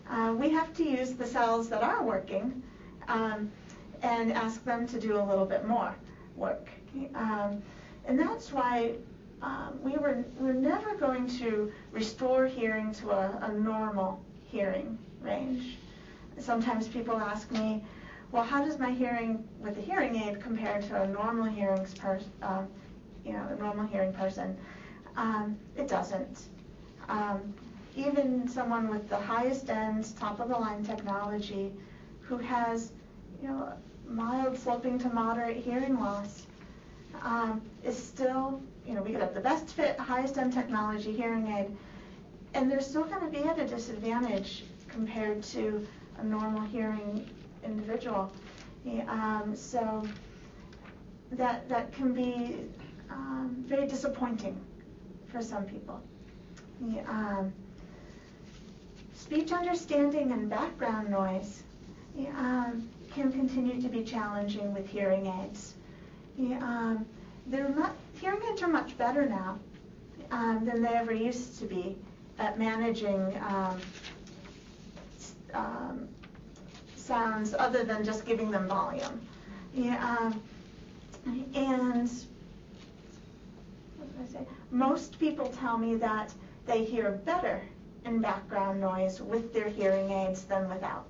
Uh, we have to use the cells that are working um, and ask them to do a little bit more work. Um, and that's why um, we were we're never going to restore hearing to a, a normal hearing range. Sometimes people ask me, well, how does my hearing with a hearing aid compare to a normal hearing person, uh, you know, a normal hearing person? Um, it doesn't. Um, even someone with the highest end, top of the line technology, who has, you know, mild sloping to moderate hearing loss, um, is still, you know, we could have the best fit, highest end technology hearing aid, and they're still going to be at a disadvantage compared to a normal hearing individual. Yeah, um, so that that can be um, very disappointing for some people. Yeah, um, speech understanding and background noise yeah, um, can continue to be challenging with hearing aids. Um, they're not, hearing aids are much better now um, than they ever used to be at managing um, sounds other than just giving them volume. Yeah, um, and? Most people tell me that they hear better in background noise with their hearing aids than without.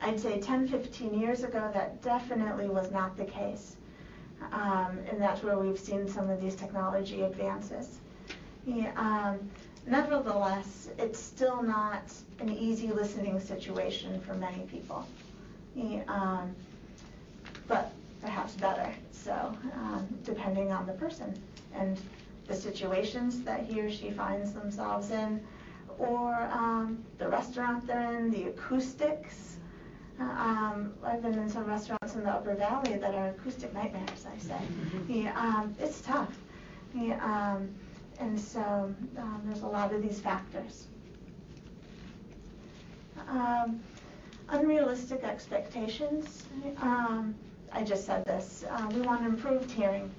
I'd say 10, 15 years ago, that definitely was not the case. Um, and that's where we've seen some of these technology advances. Yeah, um, nevertheless, it's still not an easy listening situation for many people. Um, but perhaps better, so um, depending on the person and the situations that he or she finds themselves in, or um, the restaurant they're in, the acoustics. Uh, um, I've been in some restaurants in the Upper Valley that are acoustic nightmares, I say. Yeah, um, it's tough. Yeah, um, and so um, there's a lot of these factors. Um, unrealistic expectations. Um, I just said this. Uh, we want improved hearing,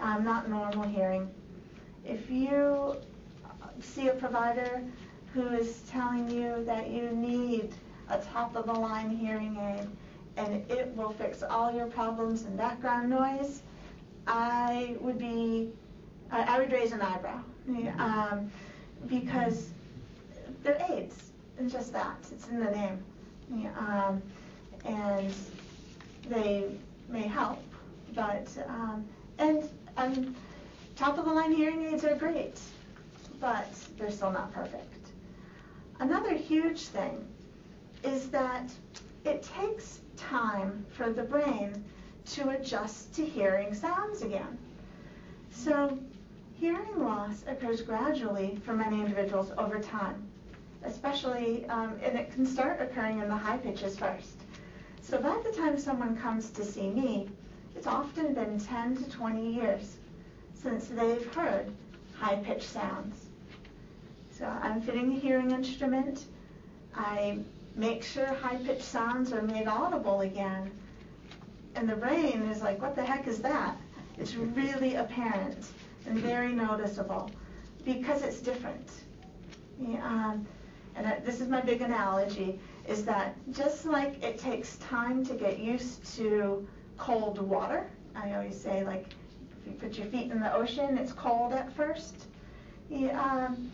um, not normal hearing. If you see a provider who is telling you that you need a top of the line hearing aid and it will fix all your problems and background noise, I would be, I, I would raise an eyebrow. Um, because they're aids, it's just that, it's in the name. Um, and they may help, but, um, and, and top of the line hearing aids are great, but they're still not perfect. Another huge thing is that it takes time for the brain to adjust to hearing sounds again. So hearing loss occurs gradually for many individuals over time, especially, um, and it can start occurring in the high pitches first. So by the time someone comes to see me, it's often been 10 to 20 years since they've heard high-pitched sounds. So I'm fitting a hearing instrument. I make sure high-pitched sounds are made audible again. And the brain is like, what the heck is that? It's really apparent and very noticeable because it's different. Um, and this is my big analogy, is that just like it takes time to get used to cold water, I always say like if you put your feet in the ocean, it's cold at first. Yeah, um,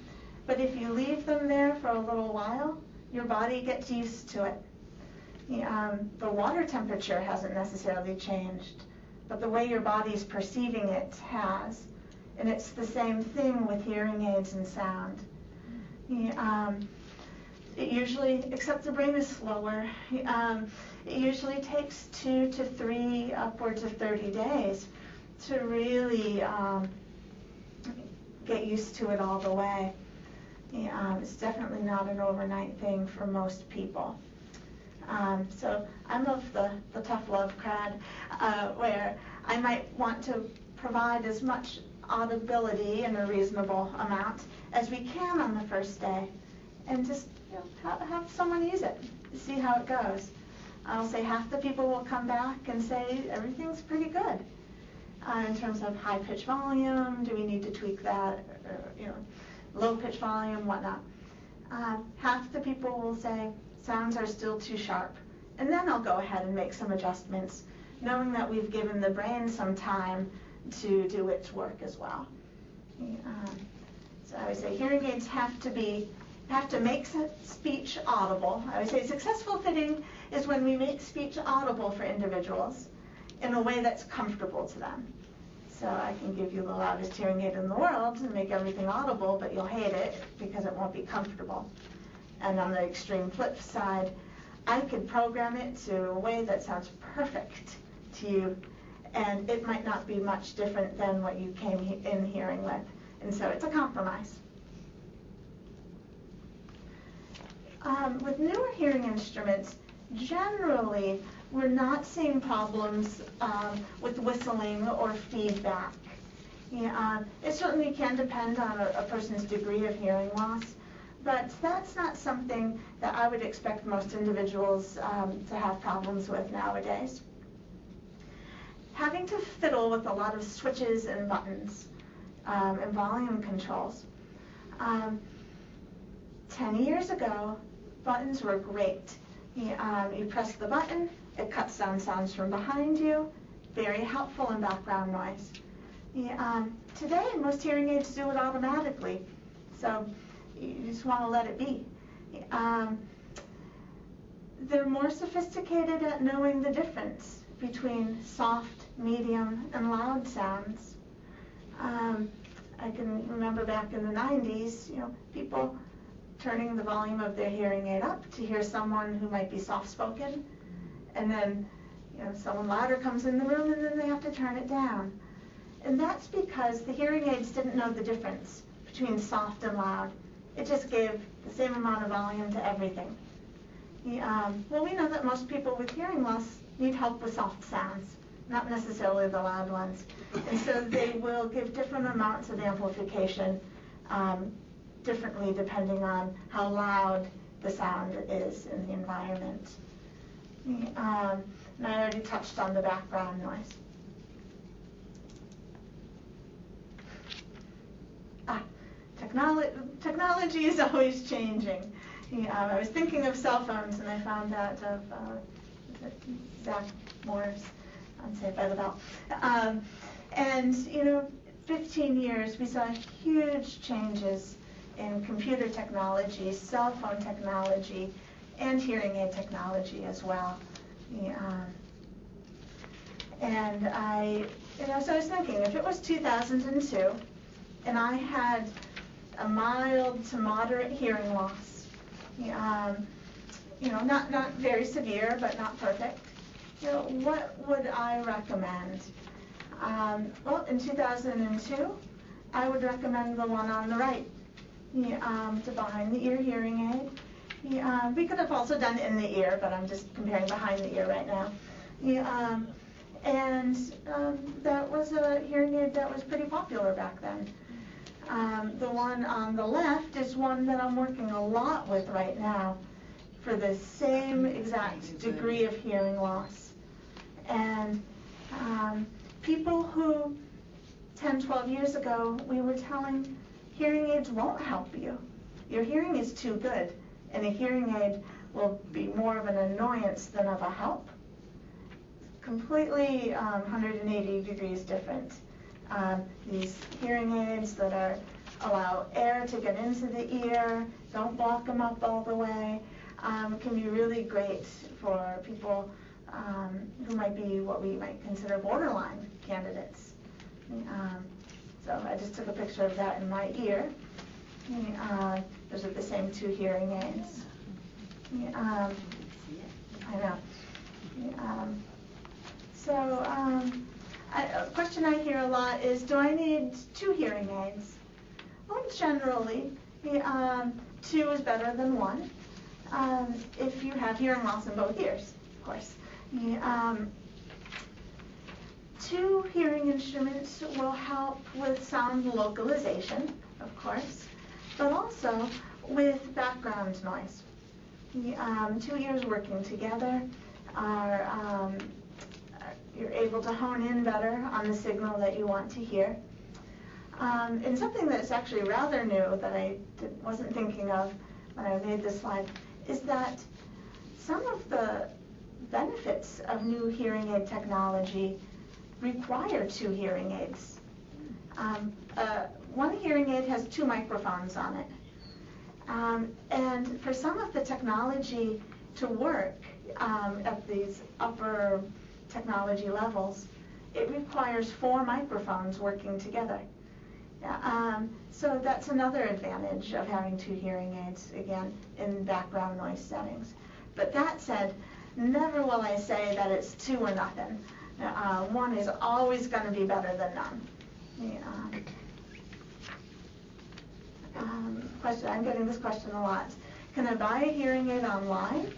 but if you leave them there for a little while, your body gets used to it. Yeah, um, the water temperature hasn't necessarily changed, but the way your body's perceiving it has. And it's the same thing with hearing aids and sound. Um, it usually, except the brain is slower, um, it usually takes two to three, upwards of 30 days to really um, get used to it all the way. Yeah, um, it's definitely not an overnight thing for most people. Um, so I'm of the, the tough love crowd, uh, where I might want to provide as much audibility in a reasonable amount as we can on the first day. And just, you know, have, have someone use it, see how it goes. I'll say half the people will come back and say everything's pretty good. Uh, in terms of high pitch volume, do we need to tweak that, or, you know, low pitch volume, whatnot. Uh, half the people will say sounds are still too sharp. And then I'll go ahead and make some adjustments, knowing that we've given the brain some time to do its work as well. Um, so I would say hearing aids have to be have to make speech audible. I would say successful fitting is when we make speech audible for individuals in a way that's comfortable to them. So I can give you the loudest hearing aid in the world and make everything audible, but you'll hate it because it won't be comfortable. And on the extreme flip side, I could program it to a way that sounds perfect to you, and it might not be much different than what you came in hearing with. And so it's a compromise. Um, with newer hearing instruments, generally, we're not seeing problems um, with whistling or feedback. Yeah, um, it certainly can depend on a, a, person's degree of hearing loss, but that's not something that I would expect most individuals um, to have problems with nowadays. Having to fiddle with a lot of switches and buttons um, and volume controls. Um, 10 years ago, buttons were great. You, um, you press the button, it cuts down sounds from behind you, very helpful in background noise. Yeah, um, today, most hearing aids do it automatically, so you just want to let it be. Um, they're more sophisticated at knowing the difference between soft, medium, and loud sounds. Um, I can remember back in the 90s, you know, people turning the volume of their hearing aid up to hear someone who might be soft-spoken and then you know someone louder comes in the room and then they have to turn it down. And that's because the hearing aids didn't know the difference between soft and loud. It just gave the same amount of volume to everything. um, well, we know that most people with hearing loss need help with soft sounds, not necessarily the loud ones. And so they will give different amounts of amplification um, differently depending on how loud the sound is in the environment. Um, and I already touched on the background noise. Ah, technology, technology is always changing. Yeah, I was thinking of cell phones and I found that of uh, Zach Morris on Saved by the Bell. Um, and, you know, 15 years, we saw huge changes in computer technology, cell phone technology, and hearing aid technology as well. Yeah. Um, and I, you know, so I was thinking, if it was 2002, and I had a mild to moderate hearing loss, um, you know, not not very severe, but not perfect. Know, what would I recommend? Um, well, in 2002, I would recommend the one on the right, um, the behind the ear hearing aid. Yeah, um, we could have also done in the ear, but I'm just comparing behind the ear right now. Yeah, um, and um, that was a hearing aid that was pretty popular back then. Um, the one on the left is one that I'm working a lot with right now for the same exact degree of hearing loss. And um, people who 10, 12 years ago, we were telling hearing aids won't help you. Your hearing is too good and a hearing aid will be more of an annoyance than of a help. Completely um, 180 degrees different. Um, these hearing aids that are allow air to get into the ear, don't block them up all the way, um, can be really great for people um, who might be what we might consider borderline candidates. Um, so I just took a picture of that in my ear. Uh, those are the same two hearing aids. Um, I know. Um, so, um, I, a question I hear a lot is, do I need two hearing aids? Well, generally, two is better than one. Um, if you have hearing loss in both ears, of course. Um, two hearing instruments will help with sound localization, of course, but also with background noise. Um, two ears working together are, um, you're able to hone in better on the signal that you want to hear. Um, and something that's actually rather new that I wasn't thinking of when I made this slide is that some of the benefits of new hearing aid technology require two hearing aids. Um, uh, one hearing aid has two microphones on it. Um, and for some of the technology to work um, at these upper technology levels, it requires four microphones working together. Um, so that's another advantage of having two hearing aids, again, in background noise settings. But that said, never will I say that it's two or nothing. Uh, one is always going to be better than none. Yeah. Um, question, I'm getting this question a lot. Can I buy a hearing aid online?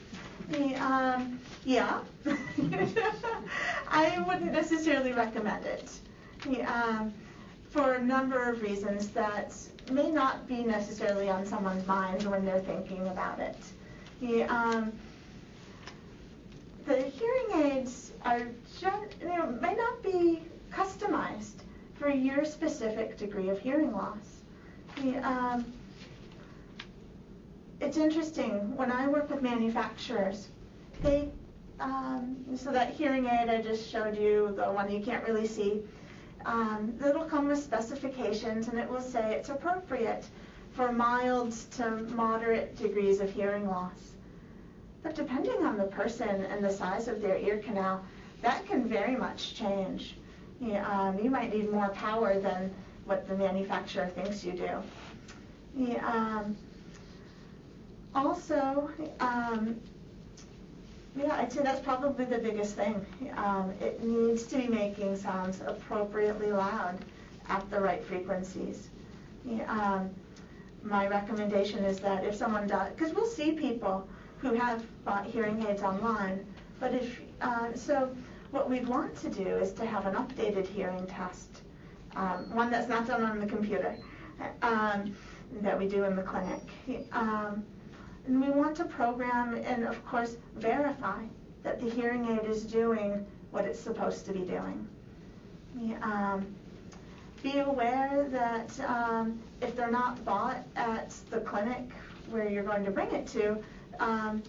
Um, yeah. I wouldn't necessarily recommend it. Yeah, for a number of reasons that may not be necessarily on someone's mind when they're thinking about it. Yeah, um, the hearing aids are you know, may not be customized for your specific degree of hearing loss. Yeah, um, it's interesting, when I work with manufacturers, they, um, so that hearing aid I just showed you, the one you can't really see, um, it'll come with specifications and it will say it's appropriate for mild to moderate degrees of hearing loss. But depending on the person and the size of their ear canal, that can very much change. You, um, you might need more power than what the manufacturer thinks you do. Um, also, um, yeah, I'd say that's probably the biggest thing. Um, it needs to be making sounds appropriately loud at the right frequencies. Um, my recommendation is that if someone does, because we'll see people who have bought hearing aids online, but if, uh, so what we'd want to do is to have an updated hearing test, um, one that's not done on the computer, um, that we do in the clinic. And we want to program and, of course, verify that the hearing aid is doing what it's supposed to be doing. Um, be aware that um, if they're not bought at the clinic where you're going to bring it to, um,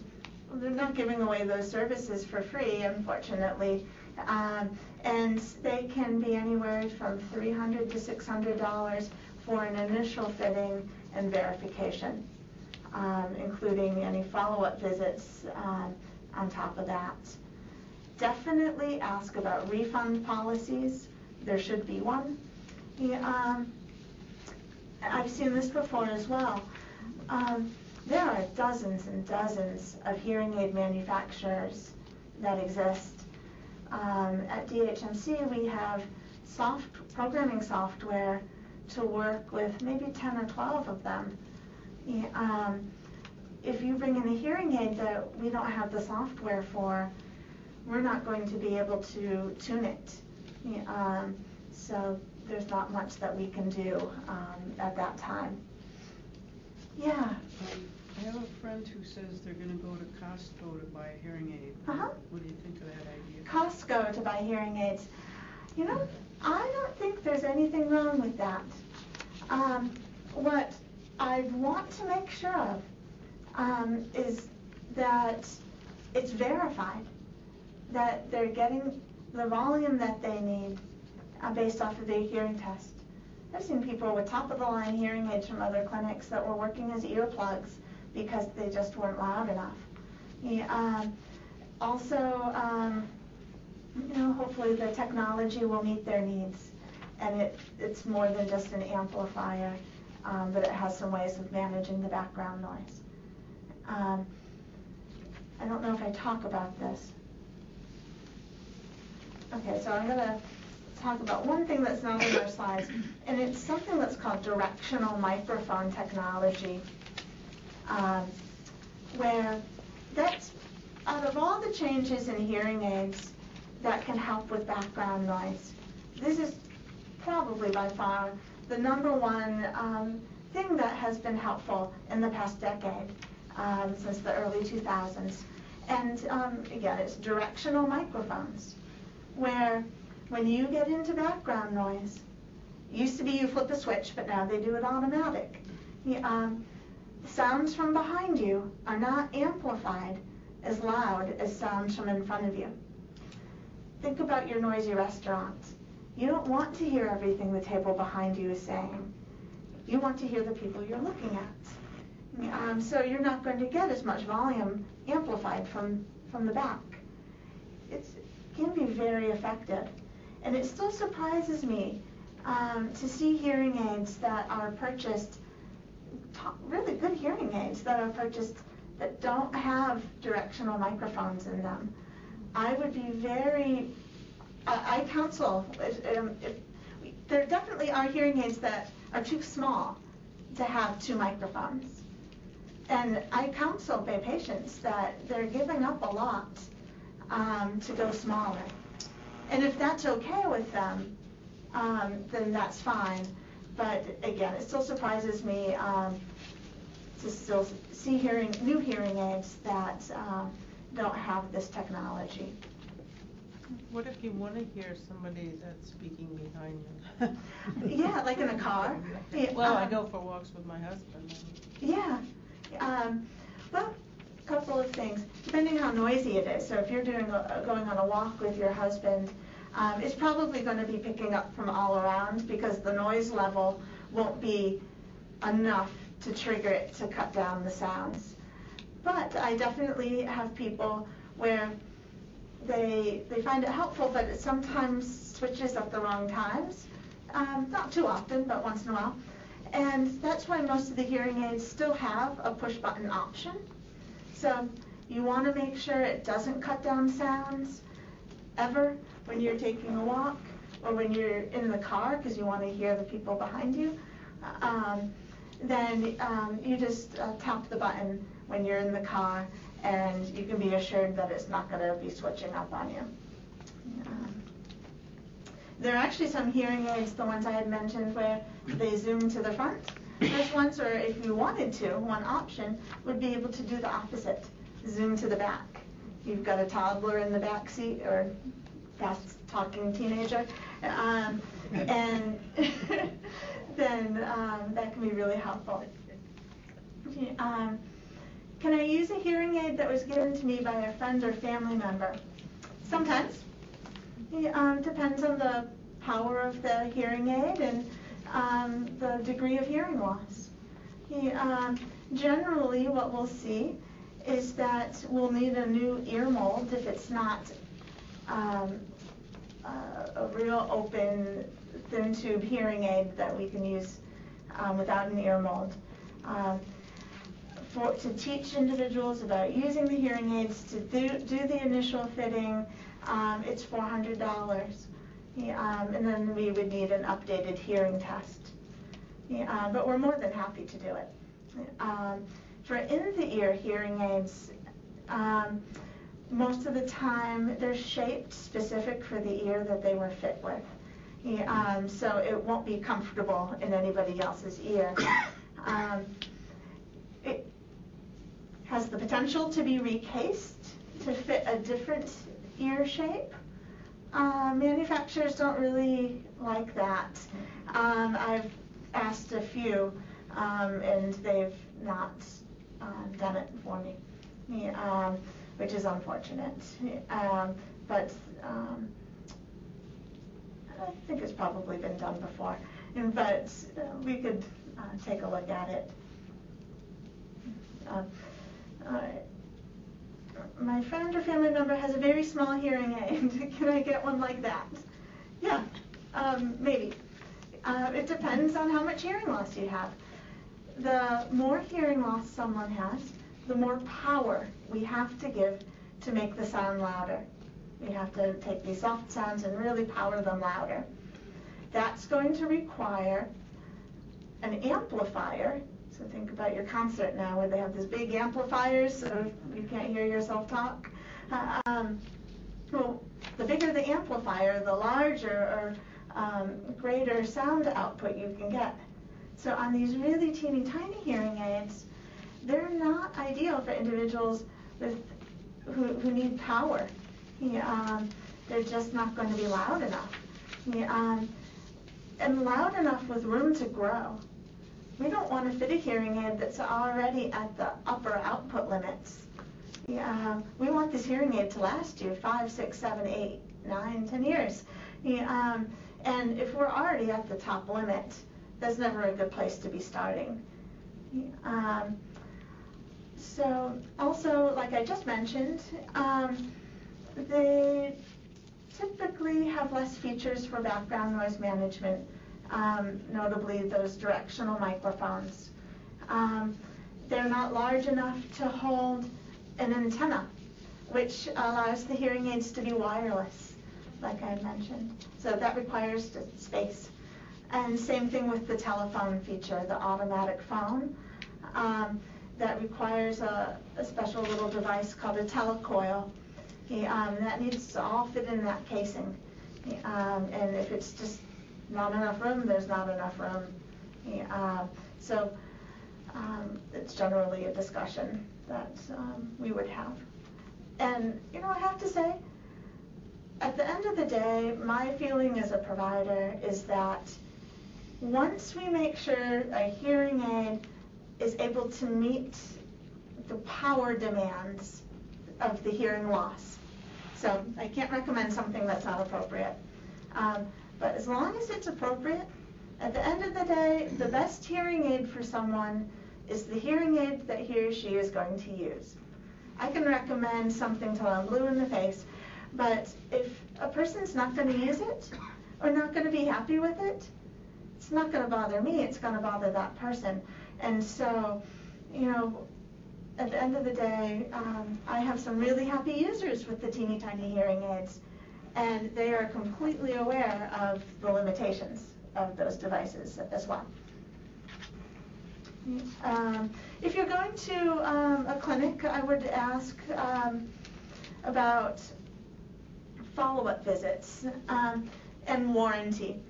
they're not giving away those services for free, unfortunately. Um, and they can be anywhere from 300 to $600 for an initial fitting and verification um, including any follow-up visits um, on top of that. Definitely ask about refund policies. There should be one. Yeah, um, I've seen this before as well. Um, there are dozens and dozens of hearing aid manufacturers that exist. Um, at DHMC, we have soft programming software to work with maybe 10 or 12 of them um, if you bring in a hearing aid that we don't have the software for, we're not going to be able to tune it. Um, so there's not much that we can do um, at that time. Yeah. Um, I have a friend who says they're gonna go to Costco to buy a hearing aid. Uh-huh. What do you think of that idea? Costco to buy hearing aids. You know, I don't think there's anything wrong with that. Um, what I want to make sure of um, is that it's verified, that they're getting the volume that they need uh, based off of their hearing test. I've seen people with top of the line hearing aids from other clinics that were working as earplugs because they just weren't loud enough. Yeah, um, also, um, you know, hopefully the technology will meet their needs and it, it's more than just an amplifier um, but it has some ways of managing the background noise. Um, I don't know if I talk about this. Okay, so I'm going to talk about one thing that's not in our slides, and it's something that's called directional microphone technology, um, where that's, out of all the changes in hearing aids, that can help with background noise. This is probably by far the number one um, thing that has been helpful in the past decade, um, since the early 2000s. And um, again, it's directional microphones, where when you get into background noise, used to be you flip a switch, but now they do it automatic. Um, sounds from behind you are not amplified as loud as sounds from in front of you. Think about your noisy restaurants. You don't want to hear everything the table behind you is saying. You want to hear the people you're looking at. Um, so you're not going to get as much volume amplified from, from the back. It can be very effective. And it still surprises me um, to see hearing aids that are purchased, really good hearing aids that are purchased that don't have directional microphones in them. I would be very, I, counsel, um, if, there definitely are hearing aids that are too small to have two microphones. And I counsel my patients that they're giving up a lot um, to go smaller. And if that's okay with them, um, then that's fine. But again, it still surprises me um, to still see hearing new hearing aids that um, don't have this technology. What if you want to hear somebody that's speaking behind you? Yeah, like in a car. Yeah, Well, I um, go for walks with my husband. Yeah. Um, well, a couple of things. Depending how noisy it is. So if you're doing a, going on a walk with your husband, um, it's probably going to be picking up from all around because the noise level won't be enough to trigger it to cut down the sounds. But I definitely have people where they they find it helpful, but it sometimes switches at the wrong times. Um, not too often, but once in a while. And that's why most of the hearing aids still have a push button option. So you want to make sure it doesn't cut down sounds ever when you're taking a walk or when you're in the car because you want to hear the people behind you. Um, then um, you just uh, tap the button when you're in the car and you can be assured that it's not going to be switching up on you. Um, there are actually some hearing aids, the ones I had mentioned, where they zoom to the front. There's ones where if you wanted to, one option would be able to do the opposite, zoom to the back. You've got a toddler in the back seat or fast-talking teenager, um, and then um, that can be really helpful. Um, can I use a hearing aid that was given to me by a friend or family member? Sometimes. It um, depends on the power of the hearing aid and um, the degree of hearing loss. He, um, generally, what we'll see is that we'll need a new ear mold if it's not um, uh, a real open, thin tube hearing aid that we can use um, without an ear mold. For, to teach individuals about using the hearing aids, to do, do the initial fitting, um, it's $400. Yeah, um, and then we would need an updated hearing test. Yeah, uh, but we're more than happy to do it. Um, for in-the-ear hearing aids, um, most of the time they're shaped specific for the ear that they were fit with. Yeah, um, so it won't be comfortable in anybody else's ear. Um, it has the potential to be recased to fit a different ear shape. Uh, manufacturers don't really like that. Um, I've asked a few, um, and they've not um, done it for me, um, which is unfortunate. But I think it's probably been done before. But uh, we could uh, take a look at it. Uh, my friend or family member has a very small hearing aid. Can I get one like that? Yeah, um, maybe. Uh, it depends on how much hearing loss you have. The more hearing loss someone has, the more power we have to give to make the sound louder. We have to take these soft sounds and really power them louder. That's going to require an amplifier so think about your concert now where they have these big amplifiers so you can't hear yourself talk. Uh, um, well, the bigger the amplifier, the larger or um, greater sound output you can get. So on these really teeny tiny hearing aids, they're not ideal for individuals with who, who need power. Um, they're just not going to be loud enough. Um, and loud enough with room to grow. We don't want to fit a hearing aid that's already at the upper output limits. Yeah, um, we want this hearing aid to last you five, six, seven, eight, nine, ten years. Yeah, um, and if we're already at the top limit, that's never a good place to be starting. Yeah, um, so also, like I just mentioned, um, they typically have less features for background noise management, um, notably those directional microphones. Um, they're not large enough to hold an antenna, which allows the hearing aids to be wireless, like I mentioned. So that requires space. And same thing with the telephone feature, the automatic phone. Um, that requires a, a, special little device called a telecoil. um, that needs to all fit in that casing. Um, and if it's just not enough room, there's not enough room. Um, so um, it's generally a discussion that um, we would have. And, you know, I have to say, at the end of the day, my feeling as a provider is that once we make sure a hearing aid is able to meet the power demands of the hearing loss. So I can't recommend something that's not appropriate. Um, but as long as it's appropriate, at the end of the day, the best hearing aid for someone is the hearing aid that he or she is going to use. I can recommend something till I'm blue in the face, but if a person's not going to use it or not going to be happy with it, it's not going to bother me, it's going to bother that person. And so, you know, at the end of the day, um, I have some really happy users with the teeny tiny hearing aids, and they are completely aware of the limitations of those devices as well. Um, if you're going to um, a clinic, I would ask um, about follow-up visits um, and warranty.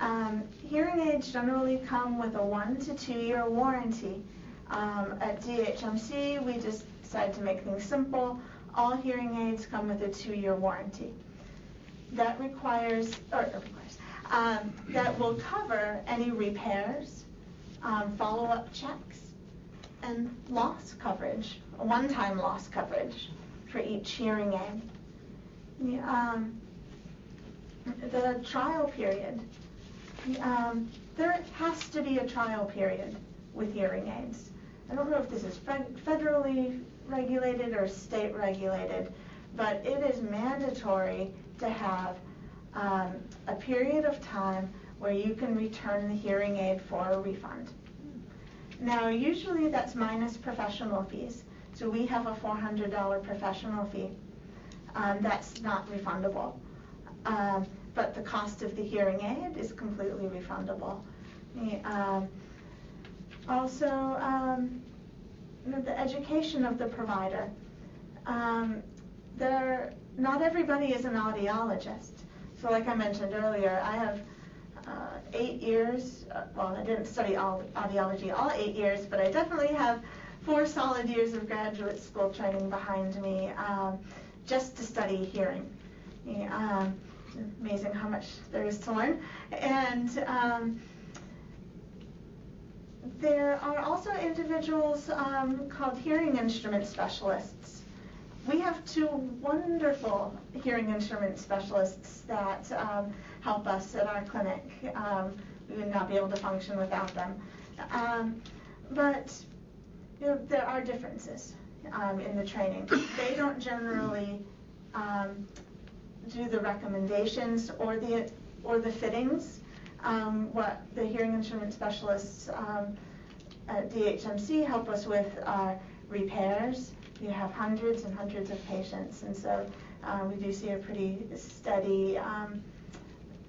Um, hearing aids generally come with a one to two year warranty. Um, at DHMC, we just decided to make things simple. All hearing aids come with a two year warranty. That requires, or requires, um, that will cover any repairs, um, follow up checks, and loss coverage, one time loss coverage for each hearing aid. Um, the trial period um, there has to be a trial period with hearing aids. I don't know if this is federally regulated or state regulated, but it is mandatory to have um, a period of time where you can return the hearing aid for a refund. Now, usually that's minus professional fees. So we have a $400 professional fee. Um, that's not refundable. Um, but the cost of the hearing aid is completely refundable. Um, also, um, the education of the provider. Um, there, not everybody is an audiologist. So like I mentioned earlier, I have uh, eight years, uh, well, I didn't study audiology all eight years, but I definitely have four solid years of graduate school training behind me um, just to study hearing. Um, amazing how much there is to learn. And um, there are also individuals um, called hearing instrument specialists. We have two wonderful hearing instrument specialists that um, help us at our clinic. Um, we would not be able to function without them. Um, but you know, there are differences um, in the training. They don't generally um, do the recommendations or the or the fittings. Um, what the hearing instrument specialists at DHMC help us with are repairs. We have hundreds and hundreds of patients, and so uh, we do see a pretty steady um,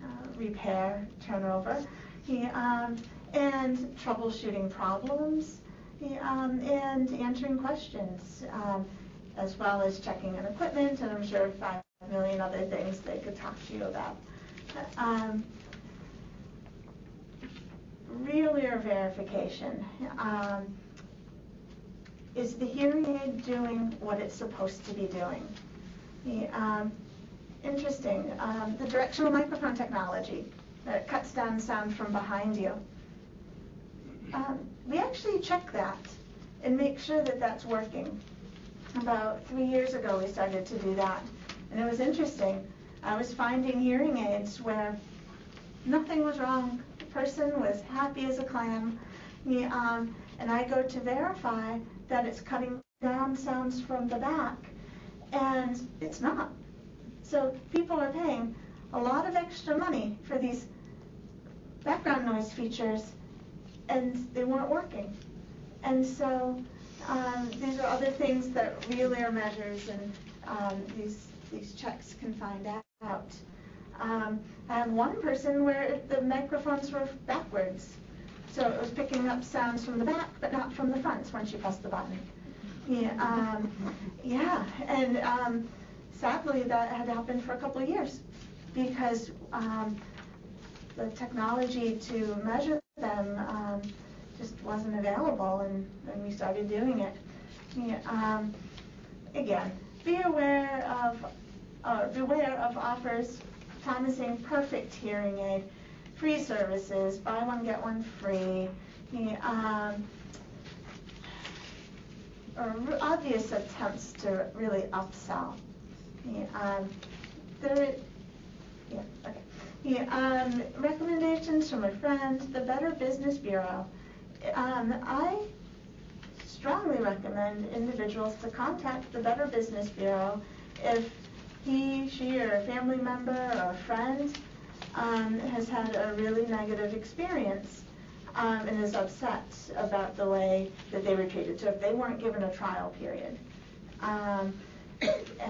uh, repair turnover. He, um, and troubleshooting problems he, um, and answering questions, um, as well as checking in equipment. And I'm sure five million other things they could talk to you about. Um, real ear verification. Um, is the hearing aid doing what it's supposed to be doing? The, um, interesting, um, the directional microphone technology that cuts down sound from behind you. Um, we actually check that and make sure that that's working. About three years ago, we started to do that, and it was interesting. I was finding hearing aids where nothing was wrong. The person was happy as a clam. Um, and I go to verify that it's cutting down sounds from the back, and it's not. So people are paying a lot of extra money for these background noise features, and they weren't working. And so um, these are other things that real ear measures and um, these these checks can find out. Um, I have one person where the microphones were backwards, so it was picking up sounds from the back, but not from the front when she pressed the button. Yeah, um, yeah, and um, sadly that had happened for a couple of years because um, the technology to measure them um, just wasn't available, and then we started doing it. Yeah, um, again, be aware of uh, beware of offers promising perfect hearing aid, free services, buy one get one free, um, or obvious attempts to really upsell. Um, there, yeah, okay. Um, recommendations from a friend, the Better Business Bureau. Um, I strongly recommend individuals to contact the Better Business Bureau if he, she, or a family member or a friend um, has had a really negative experience um, and is upset about the way that they were treated. So if they weren't given a trial period, um,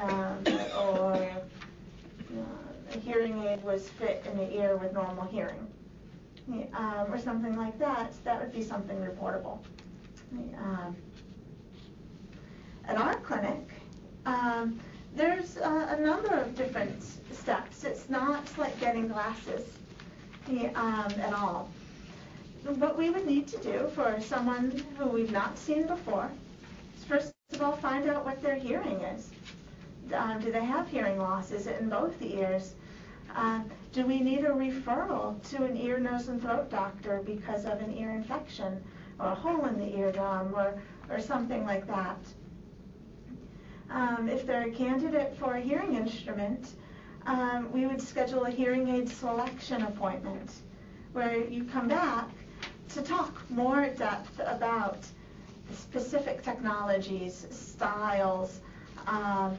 um, or uh, a hearing aid was fit in the ear with normal hearing, um, or something like that, that would be something reportable. Um, at our clinic, there's a, a number of different steps. It's not like getting glasses um, at all. What we would need to do for someone who we've not seen before is first of all find out what their hearing is. Um, do they have hearing loss? Is it in both ears? Uh, do we need a referral to an ear, nose, and throat doctor because of an ear infection or a hole in the eardrum or, or something like that? Um, if they're a candidate for a hearing instrument, um, we would schedule a hearing aid selection appointment where you come back to talk more depth about specific technologies, styles, um,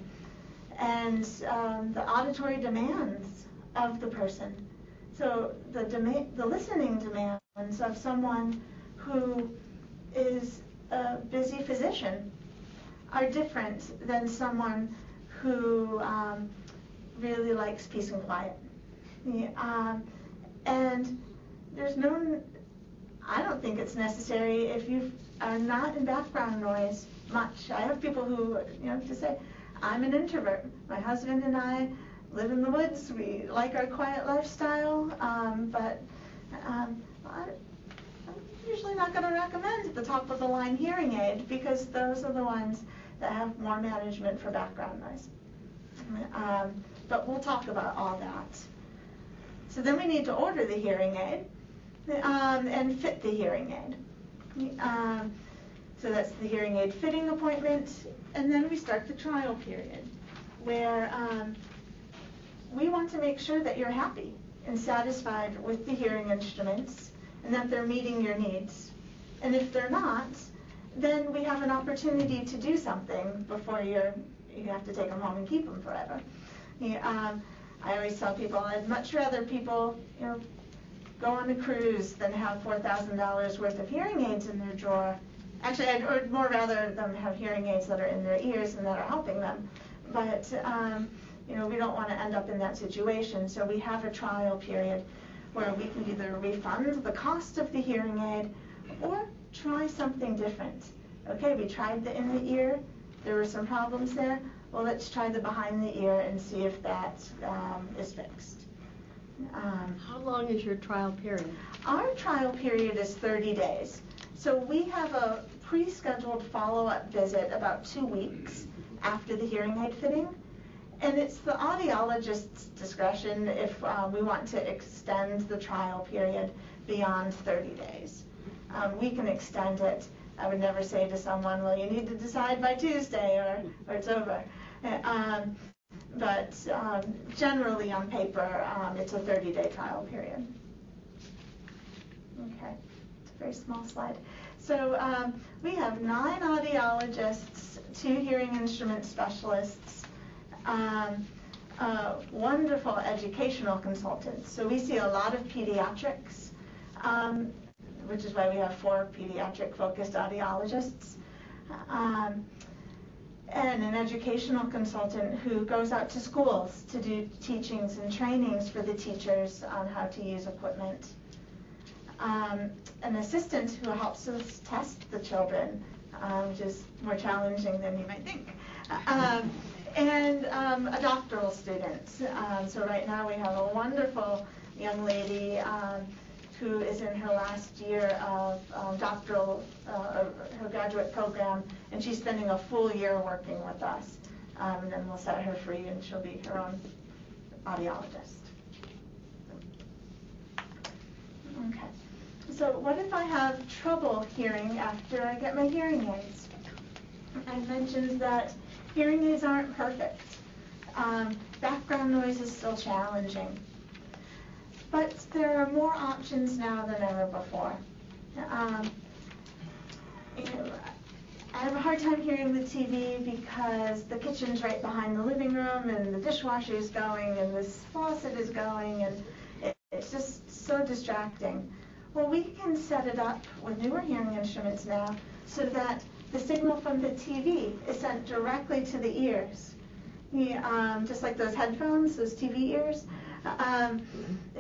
and um, the auditory demands of the person. So the, the listening demands of someone who is a busy physician are different than someone who um, really likes peace and quiet. Yeah, um, and there's no, I don't think it's necessary if you are not in background noise much. I have people who, you know, just say, I'm an introvert. My husband and I live in the woods. We like our quiet lifestyle, um, but um, I, I'm usually not going to recommend the top of the line hearing aid because those are the ones that have more management for background noise. Um, but we'll talk about all that. So then we need to order the hearing aid um, and fit the hearing aid. Um, so that's the hearing aid fitting appointment, and then we start the trial period, where um, we want to make sure that you're happy and satisfied with the hearing instruments and that they're meeting your needs. And if they're not, then we have an opportunity to do something before you're, you have to take them home and keep them forever. You, um, I always tell people I'd much rather people, you know, go on a cruise than have four thousand dollars worth of hearing aids in their drawer. Actually, I'd or more rather them have hearing aids that are in their ears and that are helping them. But um, you know, we don't want to end up in that situation. So we have a trial period where we can either refund the cost of the hearing aid or try something different. Okay, we tried the in the ear there were some problems there. Well, let's try the behind the ear and see if that um, is fixed. Um, How long is your trial period? our trial period is 30 days. So we have a pre-scheduled follow-up visit about two weeks after the hearing aid fitting. And it's the audiologist's discretion if uh, we want to extend the trial period beyond 30 days. Um, We can extend it. I would never say to someone, well, you need to decide by Tuesday or, or it's over. Um, But um, generally on paper, um, it's a 30-day trial period. Okay, it's a very small slide. So um, we have nine audiologists, two hearing instrument specialists, uh, wonderful educational consultants. So we see a lot of pediatrics, um, which is why we have four pediatric-focused audiologists. Um, and an educational consultant who goes out to schools to do teachings and trainings for the teachers on how to use equipment. Um, an assistant who helps us test the children, um, which is more challenging than you might think. Um, and um, a doctoral student. Um, so right now we have a wonderful young lady um, who is in her last year of um, doctoral, uh, her graduate program, and she's spending a full year working with us. Um, and then we'll set her free and she'll be her own audiologist. Okay. So what if I have trouble hearing after I get my hearing aids? I mentioned that hearing aids aren't perfect. Um, background noise is still challenging. But there are more options now than ever before. Um, you I have a hard time hearing the TV because the kitchen's right behind the living room and the dishwasher is going and this faucet is going and it, it's just so distracting. Well, we can set it up with newer hearing instruments now so that the signal from the TV is sent directly to the ears. Yeah, um, just like those headphones, those TV ears. Um,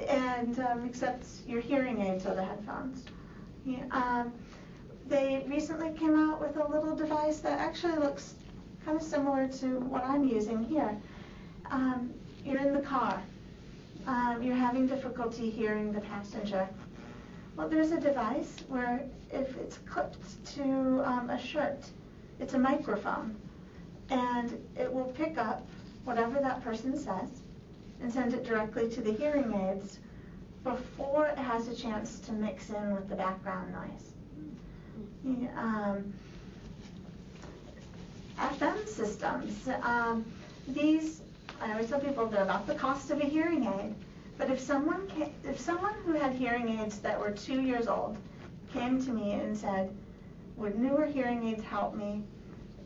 and um, except your hearing aids are the headphones. Yeah, um, they recently came out with a little device that actually looks kind of similar to what I'm using here. Um, you're in the car. Um, you're having difficulty hearing the passenger. Well, there's a device where if it's clipped to um, a shirt, it's a microphone, and it will pick up whatever that person says and send it directly to the hearing aids before it has a chance to mix in with the background noise. Um, FM systems, um, these, I always tell people they're about the cost of a hearing aid. But if someone ca if someone who had hearing aids that were two years old came to me and said, "Would newer hearing aids help me?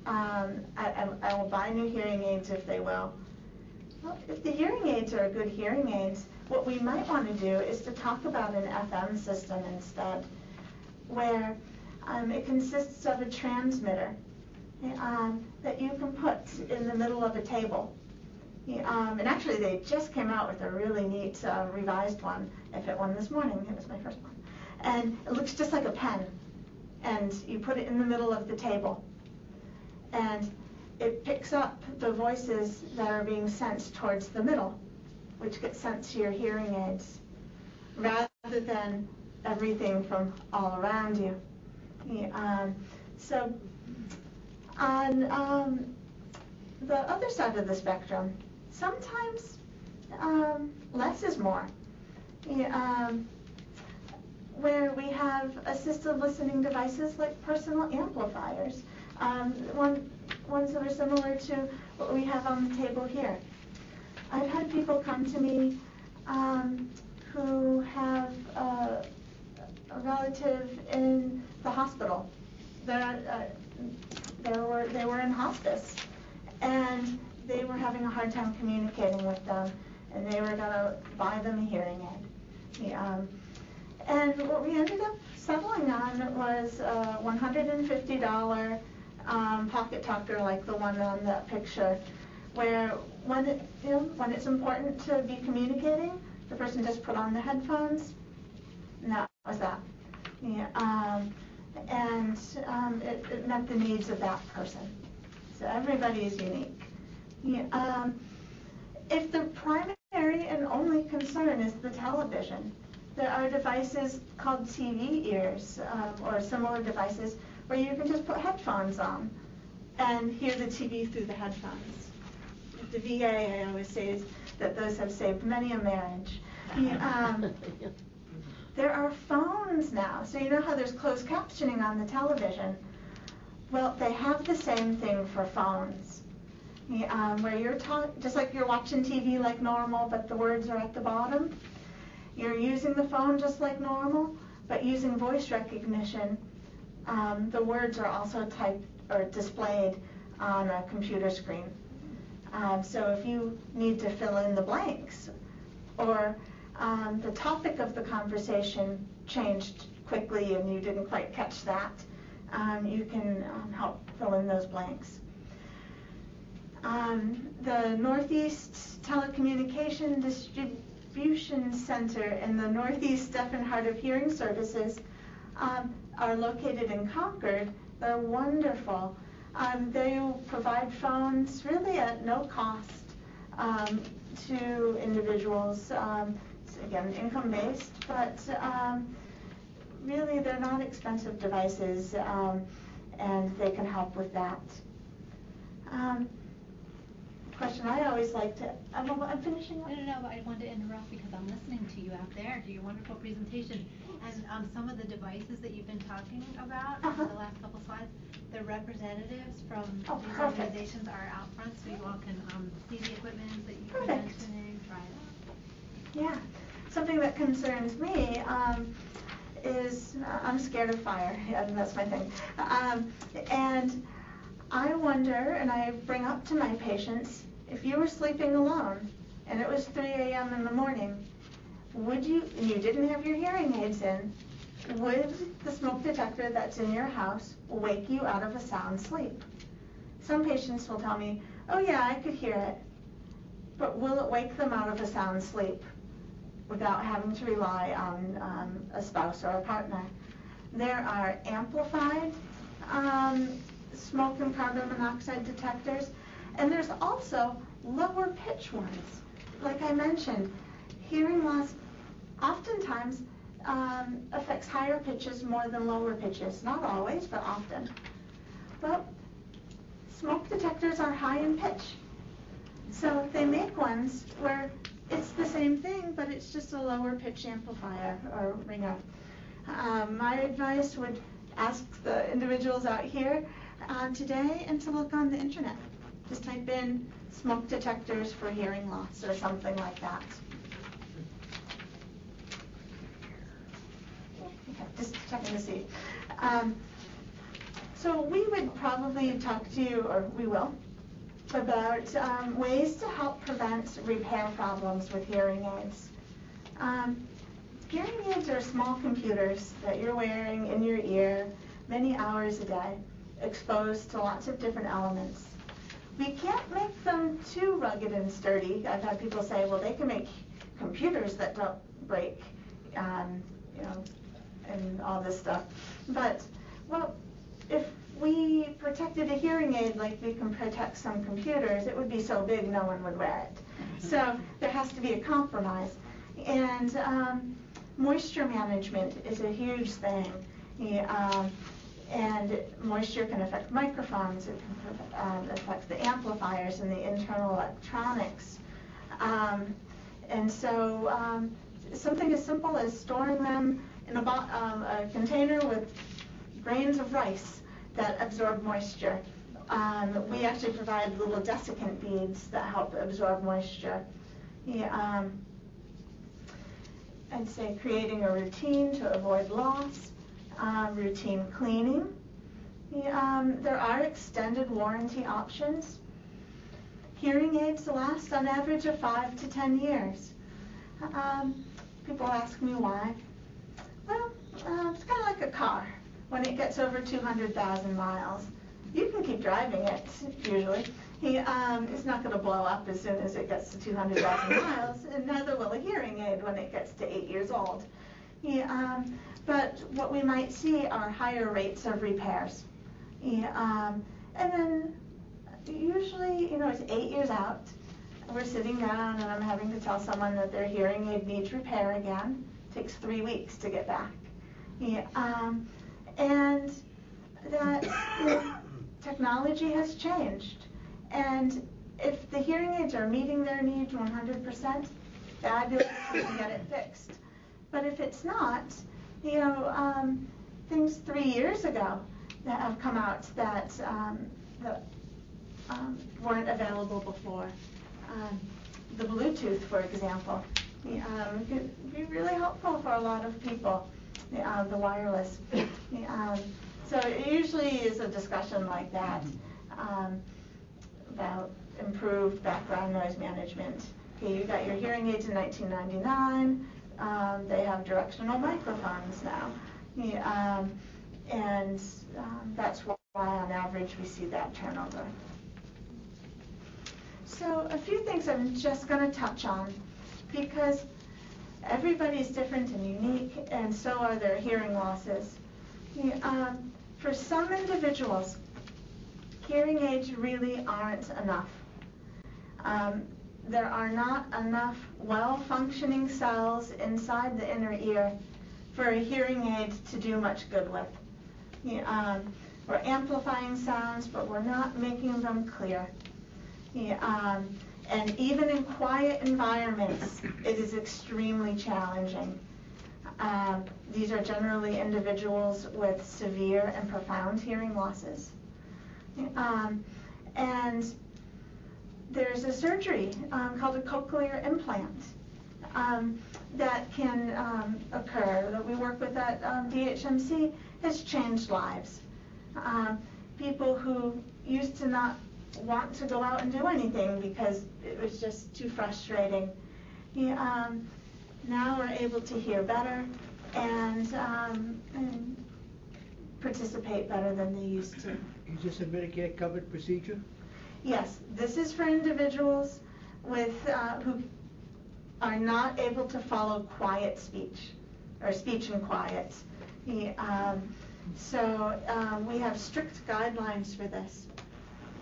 Um, I, I, I will buy new hearing aids if they will." Well, if the hearing aids are good hearing aids, what we might want to do is to talk about an FM system instead, where um, it consists of a transmitter um, that you can put in the middle of a table. Um, and actually, they just came out with a really neat uh, revised one. I fit one this morning. It was my first one. And it looks just like a pen. And you put it in the middle of the table. And it picks up the voices that are being sent towards the middle, which gets sent to your hearing aids, rather than everything from all around you. Yeah, um, so on um, the other side of the spectrum, sometimes um, less is more. Yeah, um, where we have assisted listening devices like personal amplifiers, um, one, ones that are similar to what we have on the table here. I've had people come to me um, who have uh, a relative in the hospital. Uh, they were they were in hospice, and they were having a hard time communicating with them, and they were gonna buy them a hearing aid. Um, and what we ended up settling on was a $150 um, pocket talker like the one on that picture, where when it, you know, when it's important to be communicating, the person just put on the headphones, and that was that. Yeah, um, and um, it, it met the needs of that person. So everybody is unique. Yeah, um, if the primary and only concern is the television, there are devices called TV ears um, or similar devices where you can just put headphones on and hear the TV through the headphones. The VA, I always say, is that those have saved many a marriage. Um, there are phones now, so you know how there's closed captioning on the television? Well, they have the same thing for phones. Um, where you're talking, just like you're watching TV like normal, but the words are at the bottom. You're using the phone just like normal, but using voice recognition, um, the words are also typed or displayed on a computer screen. Um, so if you need to fill in the blanks, or um, the topic of the conversation changed quickly and you didn't quite catch that, um, you can um, help fill in those blanks. Um, the Northeast Telecommunication Distribution Center and the Northeast Deaf and Hard of Hearing Services um, are located in Concord. They're wonderful. Um, they provide phones really at no cost um, to individuals. Um, again, income based, but um, really they're not expensive devices um, and they can help with that. Um, question I always like to, I'm, I'm finishing up. No, no, no, I wanted to interrupt because I'm listening to you out there, to your wonderful presentation. And, um, some of the devices that you've been talking about, Uh-huh. the last couple slides, the representatives from Oh, these perfect. organizations are out front, so you all can, um, see the equipment that you've been mentioning, try it out. Yeah, something that concerns me um, is uh, I'm scared of fire. Yeah, that's my thing. Um, and I wonder, and I bring up to my patients, if you were sleeping alone and it was 3 a.m. in the morning, would you, and you didn't have your hearing aids in, would the smoke detector that's in your house wake you out of a sound sleep? Some patients will tell me, oh yeah, I could hear it. But will it wake them out of a sound sleep without having to rely on um, a spouse or a partner? There are amplified um, smoke and carbon monoxide detectors, and there's also lower pitch ones. Like I mentioned, hearing loss oftentimes um, affects higher pitches more than lower pitches. Not always, but often. But smoke detectors are high in pitch. So they make ones where it's the same thing, but it's just a lower pitch amplifier or ringer. Um, my advice would ask the individuals out here uh, today and to look on the internet. Just type in smoke detectors for hearing loss or something like that. Okay, Just checking to see. Um, so we would probably talk to you, or we will, about um, ways to help prevent repair problems with hearing aids. Um, hearing aids are small computers that you're wearing in your ear many hours a day, exposed to lots of different elements. We can't make them too rugged and sturdy. I've had people say, well, they can make computers that don't break, um, you know, and all this stuff. But, well, if we protected a hearing aid like we can protect some computers, it would be so big no one would wear it. So there has to be a compromise. And um, moisture management is a huge thing. Yeah, um, and moisture can affect microphones, it can um, affect the amplifiers and the internal electronics. Um, and so um, something as simple as storing them in a, um, a container with grains of rice that absorb moisture. Um, we actually provide little desiccant beads that help absorb moisture. Yeah, um, I'd say creating a routine to avoid loss, um, routine cleaning. Yeah, um, there are extended warranty options. Hearing aids last on average of five to ten years. Um, people ask me why. Well, uh, it's kind of like a car. When it gets over 200,000 miles, you can keep driving it usually. He, um, it's not going to blow up as soon as it gets to 200,000 miles, and neither will a hearing aid when it gets to eight years old. He, um, but what we might see are higher rates of repairs. He, um, and then usually, you know, it's eight years out, we're sitting down and I'm having to tell someone that their hearing aid needs repair again. Takes three weeks to get back. Yeah, um, and that technology has changed. And if the hearing aids are meeting their needs 100%, fabulous, we can get it fixed. But if it's not, you know, um, things three years ago that have come out that, um, that um, weren't available before. Um, the Bluetooth, for example, um, could be really helpful for a lot of people. The, uh, the wireless. Um, so it usually is a discussion like that um, about improved background noise management. Okay, you got your hearing aids in 1999. Um, they have directional microphones now. Yeah, um, and um, that's why, on average, we see that turnover. So, a few things I'm just going to touch on because everybody's different and unique, and so are their hearing losses. Um, for some individuals, hearing aids really aren't enough. Um, there are not enough well-functioning cells inside the inner ear for a hearing aid to do much good with. Um, we're amplifying sounds, but we're not making them clear. Um, and even in quiet environments, it is extremely challenging. Um, these are generally individuals with severe and profound hearing losses. Um, and there's a surgery um, called a cochlear implant um, that can um, occur that we work with at um, DHMC has changed lives. Um, people who used to not want to go out and do anything because it was just too frustrating. Yeah, um, now we're able to hear better and, um, and participate better than they used to. Is this a Medicare covered procedure? Yes, this is for individuals with, uh, who are not able to follow quiet speech, or speech in quiet. The, um, so um, we have strict guidelines for this.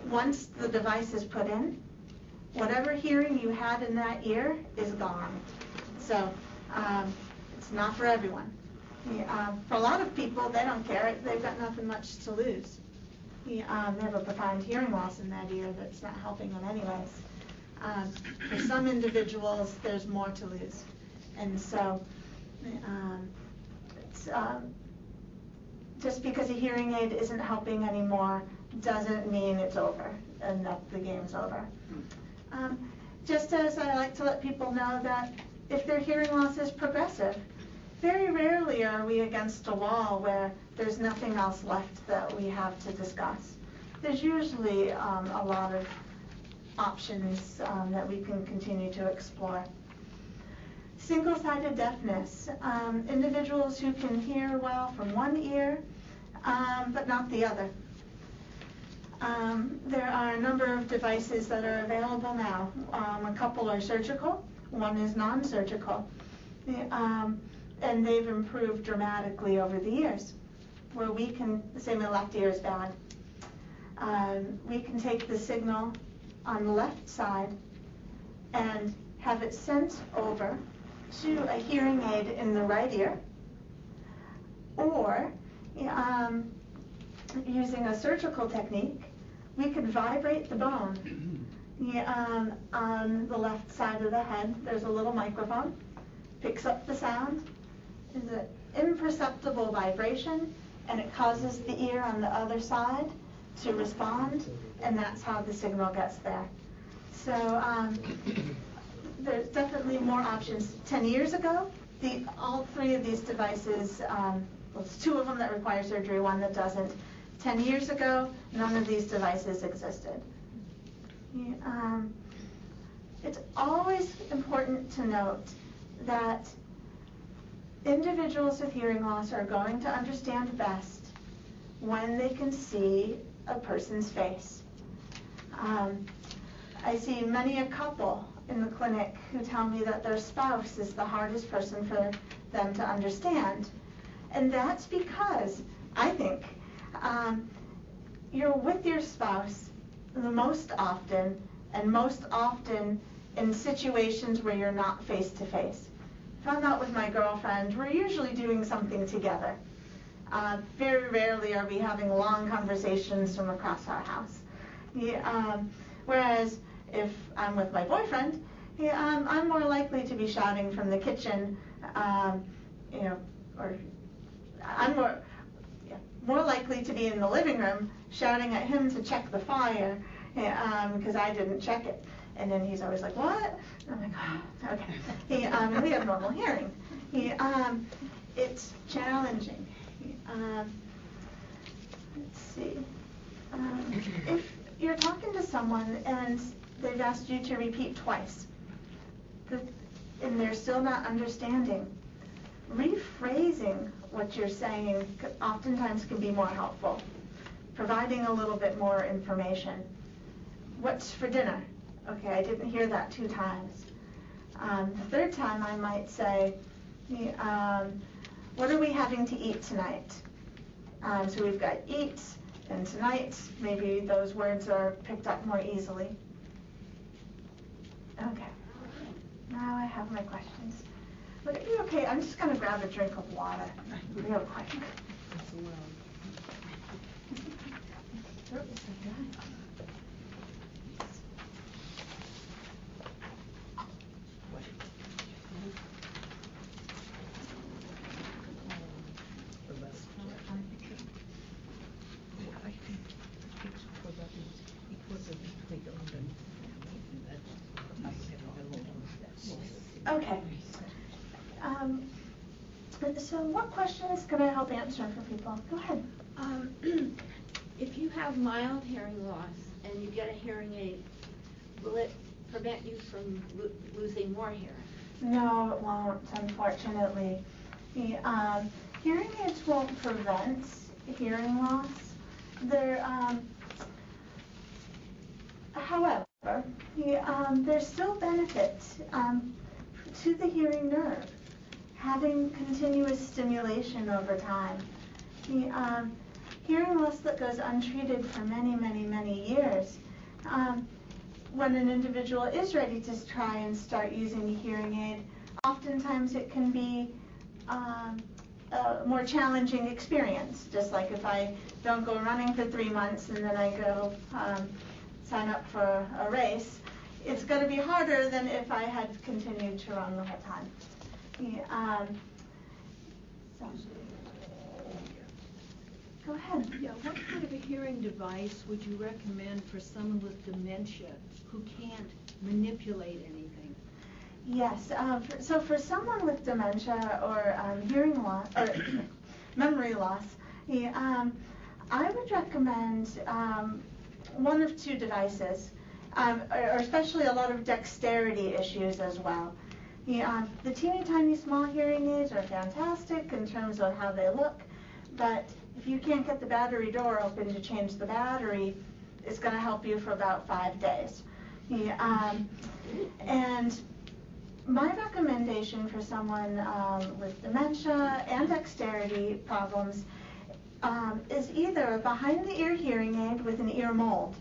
Once the device is put in, whatever hearing you had in that ear is gone. So um, it's not for everyone. Um, for a lot of people, they don't care. They've got nothing much to lose. Um, they have a profound hearing loss in that ear that's not helping them anyways. Um, for some individuals, there's more to lose. And so, um, it's, um, just because a hearing aid isn't helping anymore doesn't mean it's over and that the game's over. Um, just as I like to let people know that if their hearing loss is progressive, very rarely are we against a wall where there's nothing else left that we have to discuss. There's usually um, a lot of options um, that we can continue to explore. Single-sided deafness, um, individuals who can hear well from one ear, um, but not the other. Um, there are a number of devices that are available now. Um, a couple are surgical, one is non-surgical. Um, and they've improved dramatically over the years, where we can, say my left ear is bad, um, we can take the signal on the left side and have it sent over to a hearing aid in the right ear, or um, using a surgical technique, we could vibrate the bone. um, on the left side of the head, there's a little microphone, picks up the sound, is an imperceptible vibration, and it causes the ear on the other side to respond, and that's how the signal gets there. So um, there's definitely more options. Ten years ago, the, all three of these devices, um, well, it's two of them that require surgery, one that doesn't. Ten years ago, none of these devices existed. Um, it's always important to note that individuals with hearing loss are going to understand best when they can see a person's face. Um, I see many a couple in the clinic who tell me that their spouse is the hardest person for them to understand. And that's because, I think, um, you're with your spouse the most often, and most often in situations where you're not face to face. If I'm out with my girlfriend, we're usually doing something together. Uh, very rarely are we having long conversations from across our house. Yeah, um, whereas if I'm with my boyfriend, yeah, um, I'm more likely to be shouting from the kitchen, um, you know, or I'm more, more likely to be in the living room shouting at him to check the fire yeah, um, because I didn't check it. And then he's always like, what? I'm like, oh, okay. He, um, we have normal hearing. He, um, it's challenging. He, um, let's see. Um, if you're talking to someone and they've asked you to repeat twice, the, and they're still not understanding, rephrasing what you're saying oftentimes can be more helpful. Providing a little bit more information. What's for dinner? Okay, I didn't hear that two times. Um, the third time I might say, um, what are we having to eat tonight? Um, so we've got eat and tonight, maybe those words are picked up more easily. Okay, now I have my questions. Would it be okay? I'm just gonna grab a drink of water real quick. Okay. Um, so what questions can I help answer for people? Go ahead. Um, if you have mild hearing loss and you get a hearing aid, will it prevent you from lo- losing more hearing? No, it won't, unfortunately. The, um, hearing aids won't prevent hearing loss. They're, um, however, the, um, there's still benefit, um, to the hearing nerve, having continuous stimulation over time. The, um, hearing loss that goes untreated for many, many, many years, um, when an individual is ready to try and start using a hearing aid, oftentimes it can be um, a more challenging experience. Just like if I don't go running for three months and then I go um, sign up for a race, it's going to be harder than if I had continued to run the whole time. Yeah, um, so. Go ahead. Yeah, what kind of a hearing device would you recommend for someone with dementia who can't manipulate anything? Yes, uh, for- so for someone with dementia or um, hearing loss, or memory loss, yeah, um, I would recommend um, one of two devices, um, or or especially a lot of dexterity issues as well. Yeah, the teeny tiny small hearing aids are fantastic in terms of how they look, but if you can't get the battery door open to change the battery, it's going to help you for about five days. Yeah, um, and my recommendation for someone um, with dementia and dexterity problems um, is either a behind the ear hearing aid with an ear mold.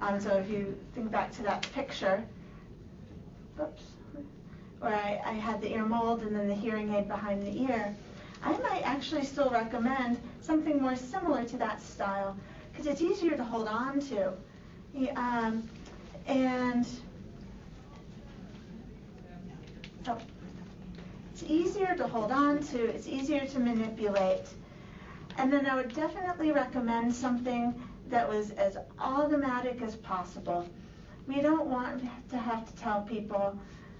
Um, so if you think back to that picture, oops, where I, I had the ear mold and then the hearing aid behind the ear, I might actually still recommend something more similar to that style because it's easier to hold on to. Um, and so it's easier to hold on to, it's easier to manipulate. And then I would definitely recommend something that was as automatic as possible. We don't want to have to tell people,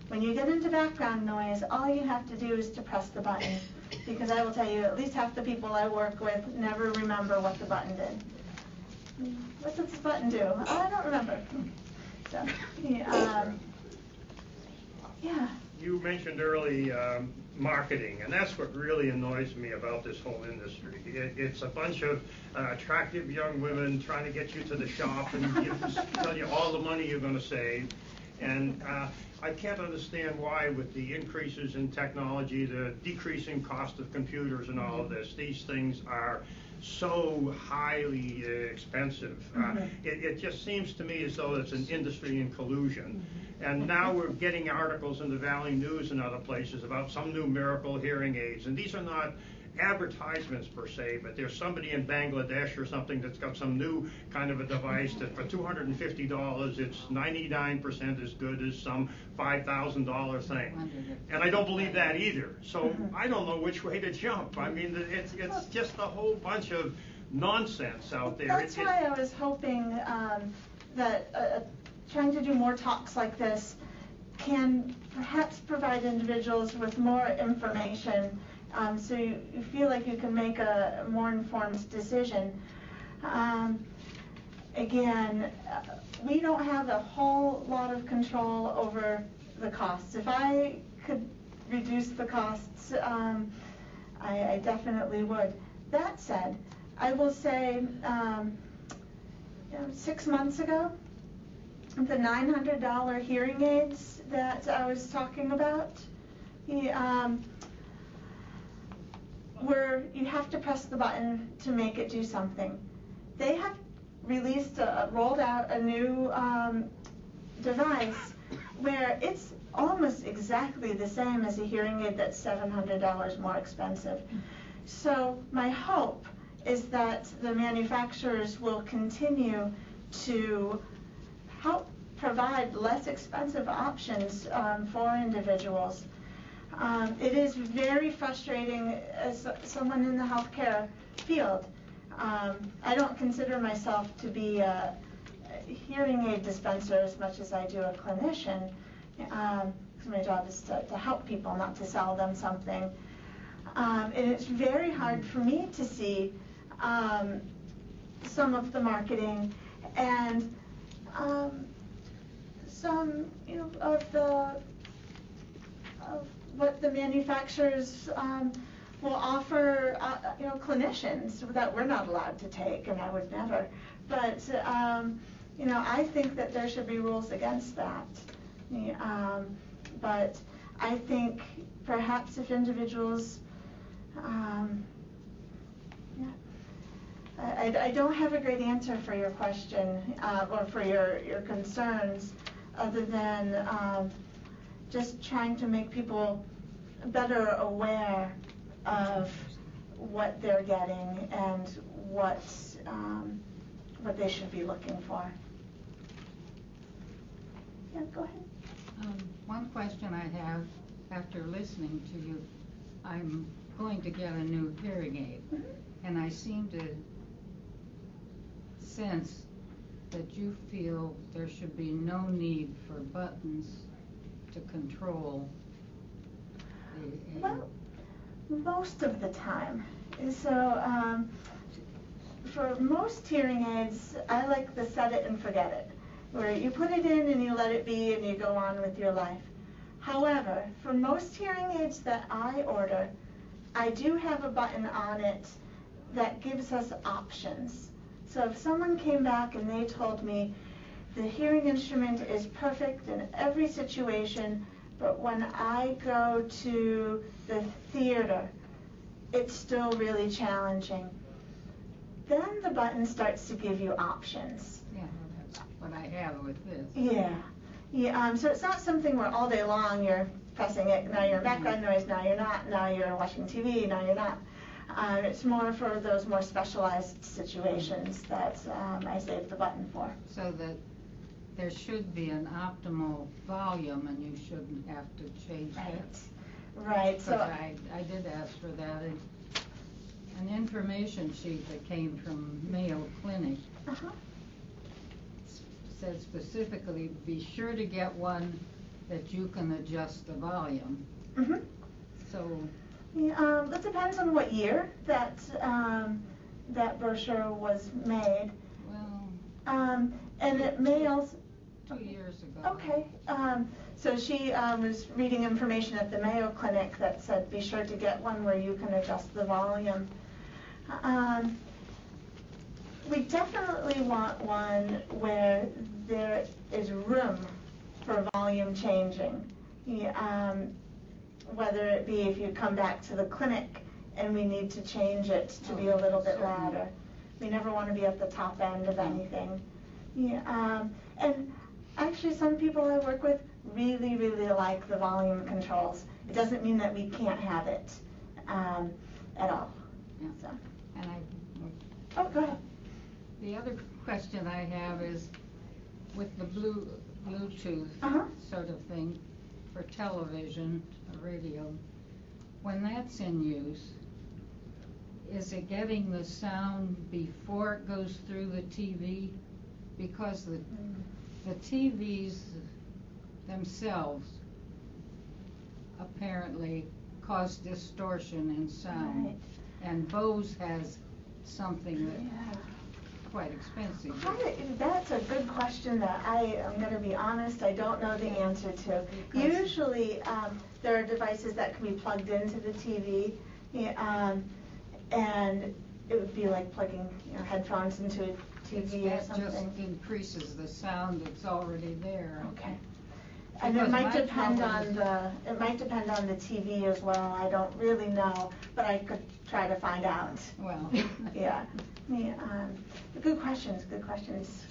when you get into background noise, all you have to do is to press the button. Because I will tell you, at least half the people I work with never remember what the button did. What does this button do? Oh, I don't remember. So, yeah, um, yeah. You mentioned early um, marketing, and that's what really annoys me about this whole industry. It, it's a bunch of uh, attractive young women trying to get you to the shop and give, tell you all the money you're going to save. And uh, I can't understand why, with the increases in technology, the decreasing cost of computers and all of this, these things are so highly uh, expensive. Uh, Mhm. It, it just seems to me as though it's an industry in collusion. Mm-hmm. And now we're getting articles in the Valley News and other places about some new miracle hearing aids. And these are not advertisements per se, but there's somebody in Bangladesh or something that's got some new kind of a device that for two hundred and fifty dollars, it's ninety-nine percent as good as some five thousand dollar thing. And I don't believe that either. So Mhm. I don't know which way to jump. I mean, it's, it's just a whole bunch of nonsense out there. That's It- it- why I was hoping um, that uh, uh, trying to do more talks like this can perhaps provide individuals with more information um, so you, you feel like you can make a more informed decision. Um, again, we don't have a whole lot of control over the costs. If I could reduce the costs, um, I, I definitely would. That said, I will say, um, you know, six months ago, the nine hundred dollar hearing aids that I was talking about, the, um, where you have to press the button to make it do something. They have released, a, rolled out a new um, device where it's almost exactly the same as a hearing aid that's seven hundred dollars more expensive. So my hope is that the manufacturers will continue to help provide less expensive options um, for individuals. Um, it is very frustrating as someone in the healthcare field. Um, I don't consider myself to be a a hearing aid dispenser as much as I do a clinician. Um, my job is to, to help people, not to sell them something. Um, and it's very hard for me to see um, some of the marketing and um, some, you know, of the of what the manufacturers um, will offer, uh, you know, clinicians that we're not allowed to take, and I would never. But um, you know, I think that there should be rules against that. Um, but I think perhaps if individuals, um, yeah, I, I- don't have a great answer for your question, uh, or for your, your concerns, other than, um, just trying to make people better aware of what they're getting and what, um, what they should be looking for. Yeah, go ahead. Um, One question I have, after listening to you, I'm going to get a new hearing aid, Mhm. and I seem to sense that you feel there should be no need for buttons to control the Well, most of the time. So, um, for most hearing aids, I like the set it and forget it, where you put it in and you let it be and you go on with your life. However, for most hearing aids that I order, I do have a button on it that gives us options. So if someone came back and they told me the hearing instrument is perfect in every situation, but when I go to the theater, it's still really challenging. Then the button starts to give you options. Yeah, that's what I have with this. Yeah, yeah. Um, so it's not something where all day long you're pressing it. Now you're in background noise. Now you're not. Now you're watching TV. Now you're not. Um, it's more for those more specialized situations that um, I save the button for. So that there should be an optimal volume and you shouldn't have to change Right. it. Right. So. I, I did ask for that, and an information sheet that came from Mayo Clinic Uh-huh. said specifically, be sure to get one that you can adjust the volume. Mhm. So, Yeah, um, it depends on what year that um, that brochure was made. well, Um, and it mails. Two years ago. Okay. Um, so she um, was reading information at the Mayo Clinic that said be sure to get one where you can adjust the volume. Um, we definitely want one where there is room for volume changing. Yeah, um, whether it be if you come back to the clinic and we need to change it to be a little bit louder. We never want to be at the top end of anything. Yeah, um, and actually, some people I work with really, really like the volume controls. It doesn't mean that we can't have it, um, at all, Yeah. so. And I, Oh, go ahead. the other question I have is with the blue, Bluetooth Uh-huh. sort of thing for television, or radio, when that's in use, is it getting the sound before it goes through the TV? Because the, the TVs themselves apparently cause distortion in sound. Right. And Bose has something that Yeah. quite expensive. That's a good question that I am gonna be honest, I don't know the answer to. Because- Usually, um, there are devices that can be plugged into the TV, um, and it would be like plugging, you know, headphones into a TV or That just something. increases the sound that's already there. Okay. And it Because might my depend on the, it might depend on the TV as well, I don't really know, but I could try to find out. Well. Yeah, yeah, um, good questions, good questions.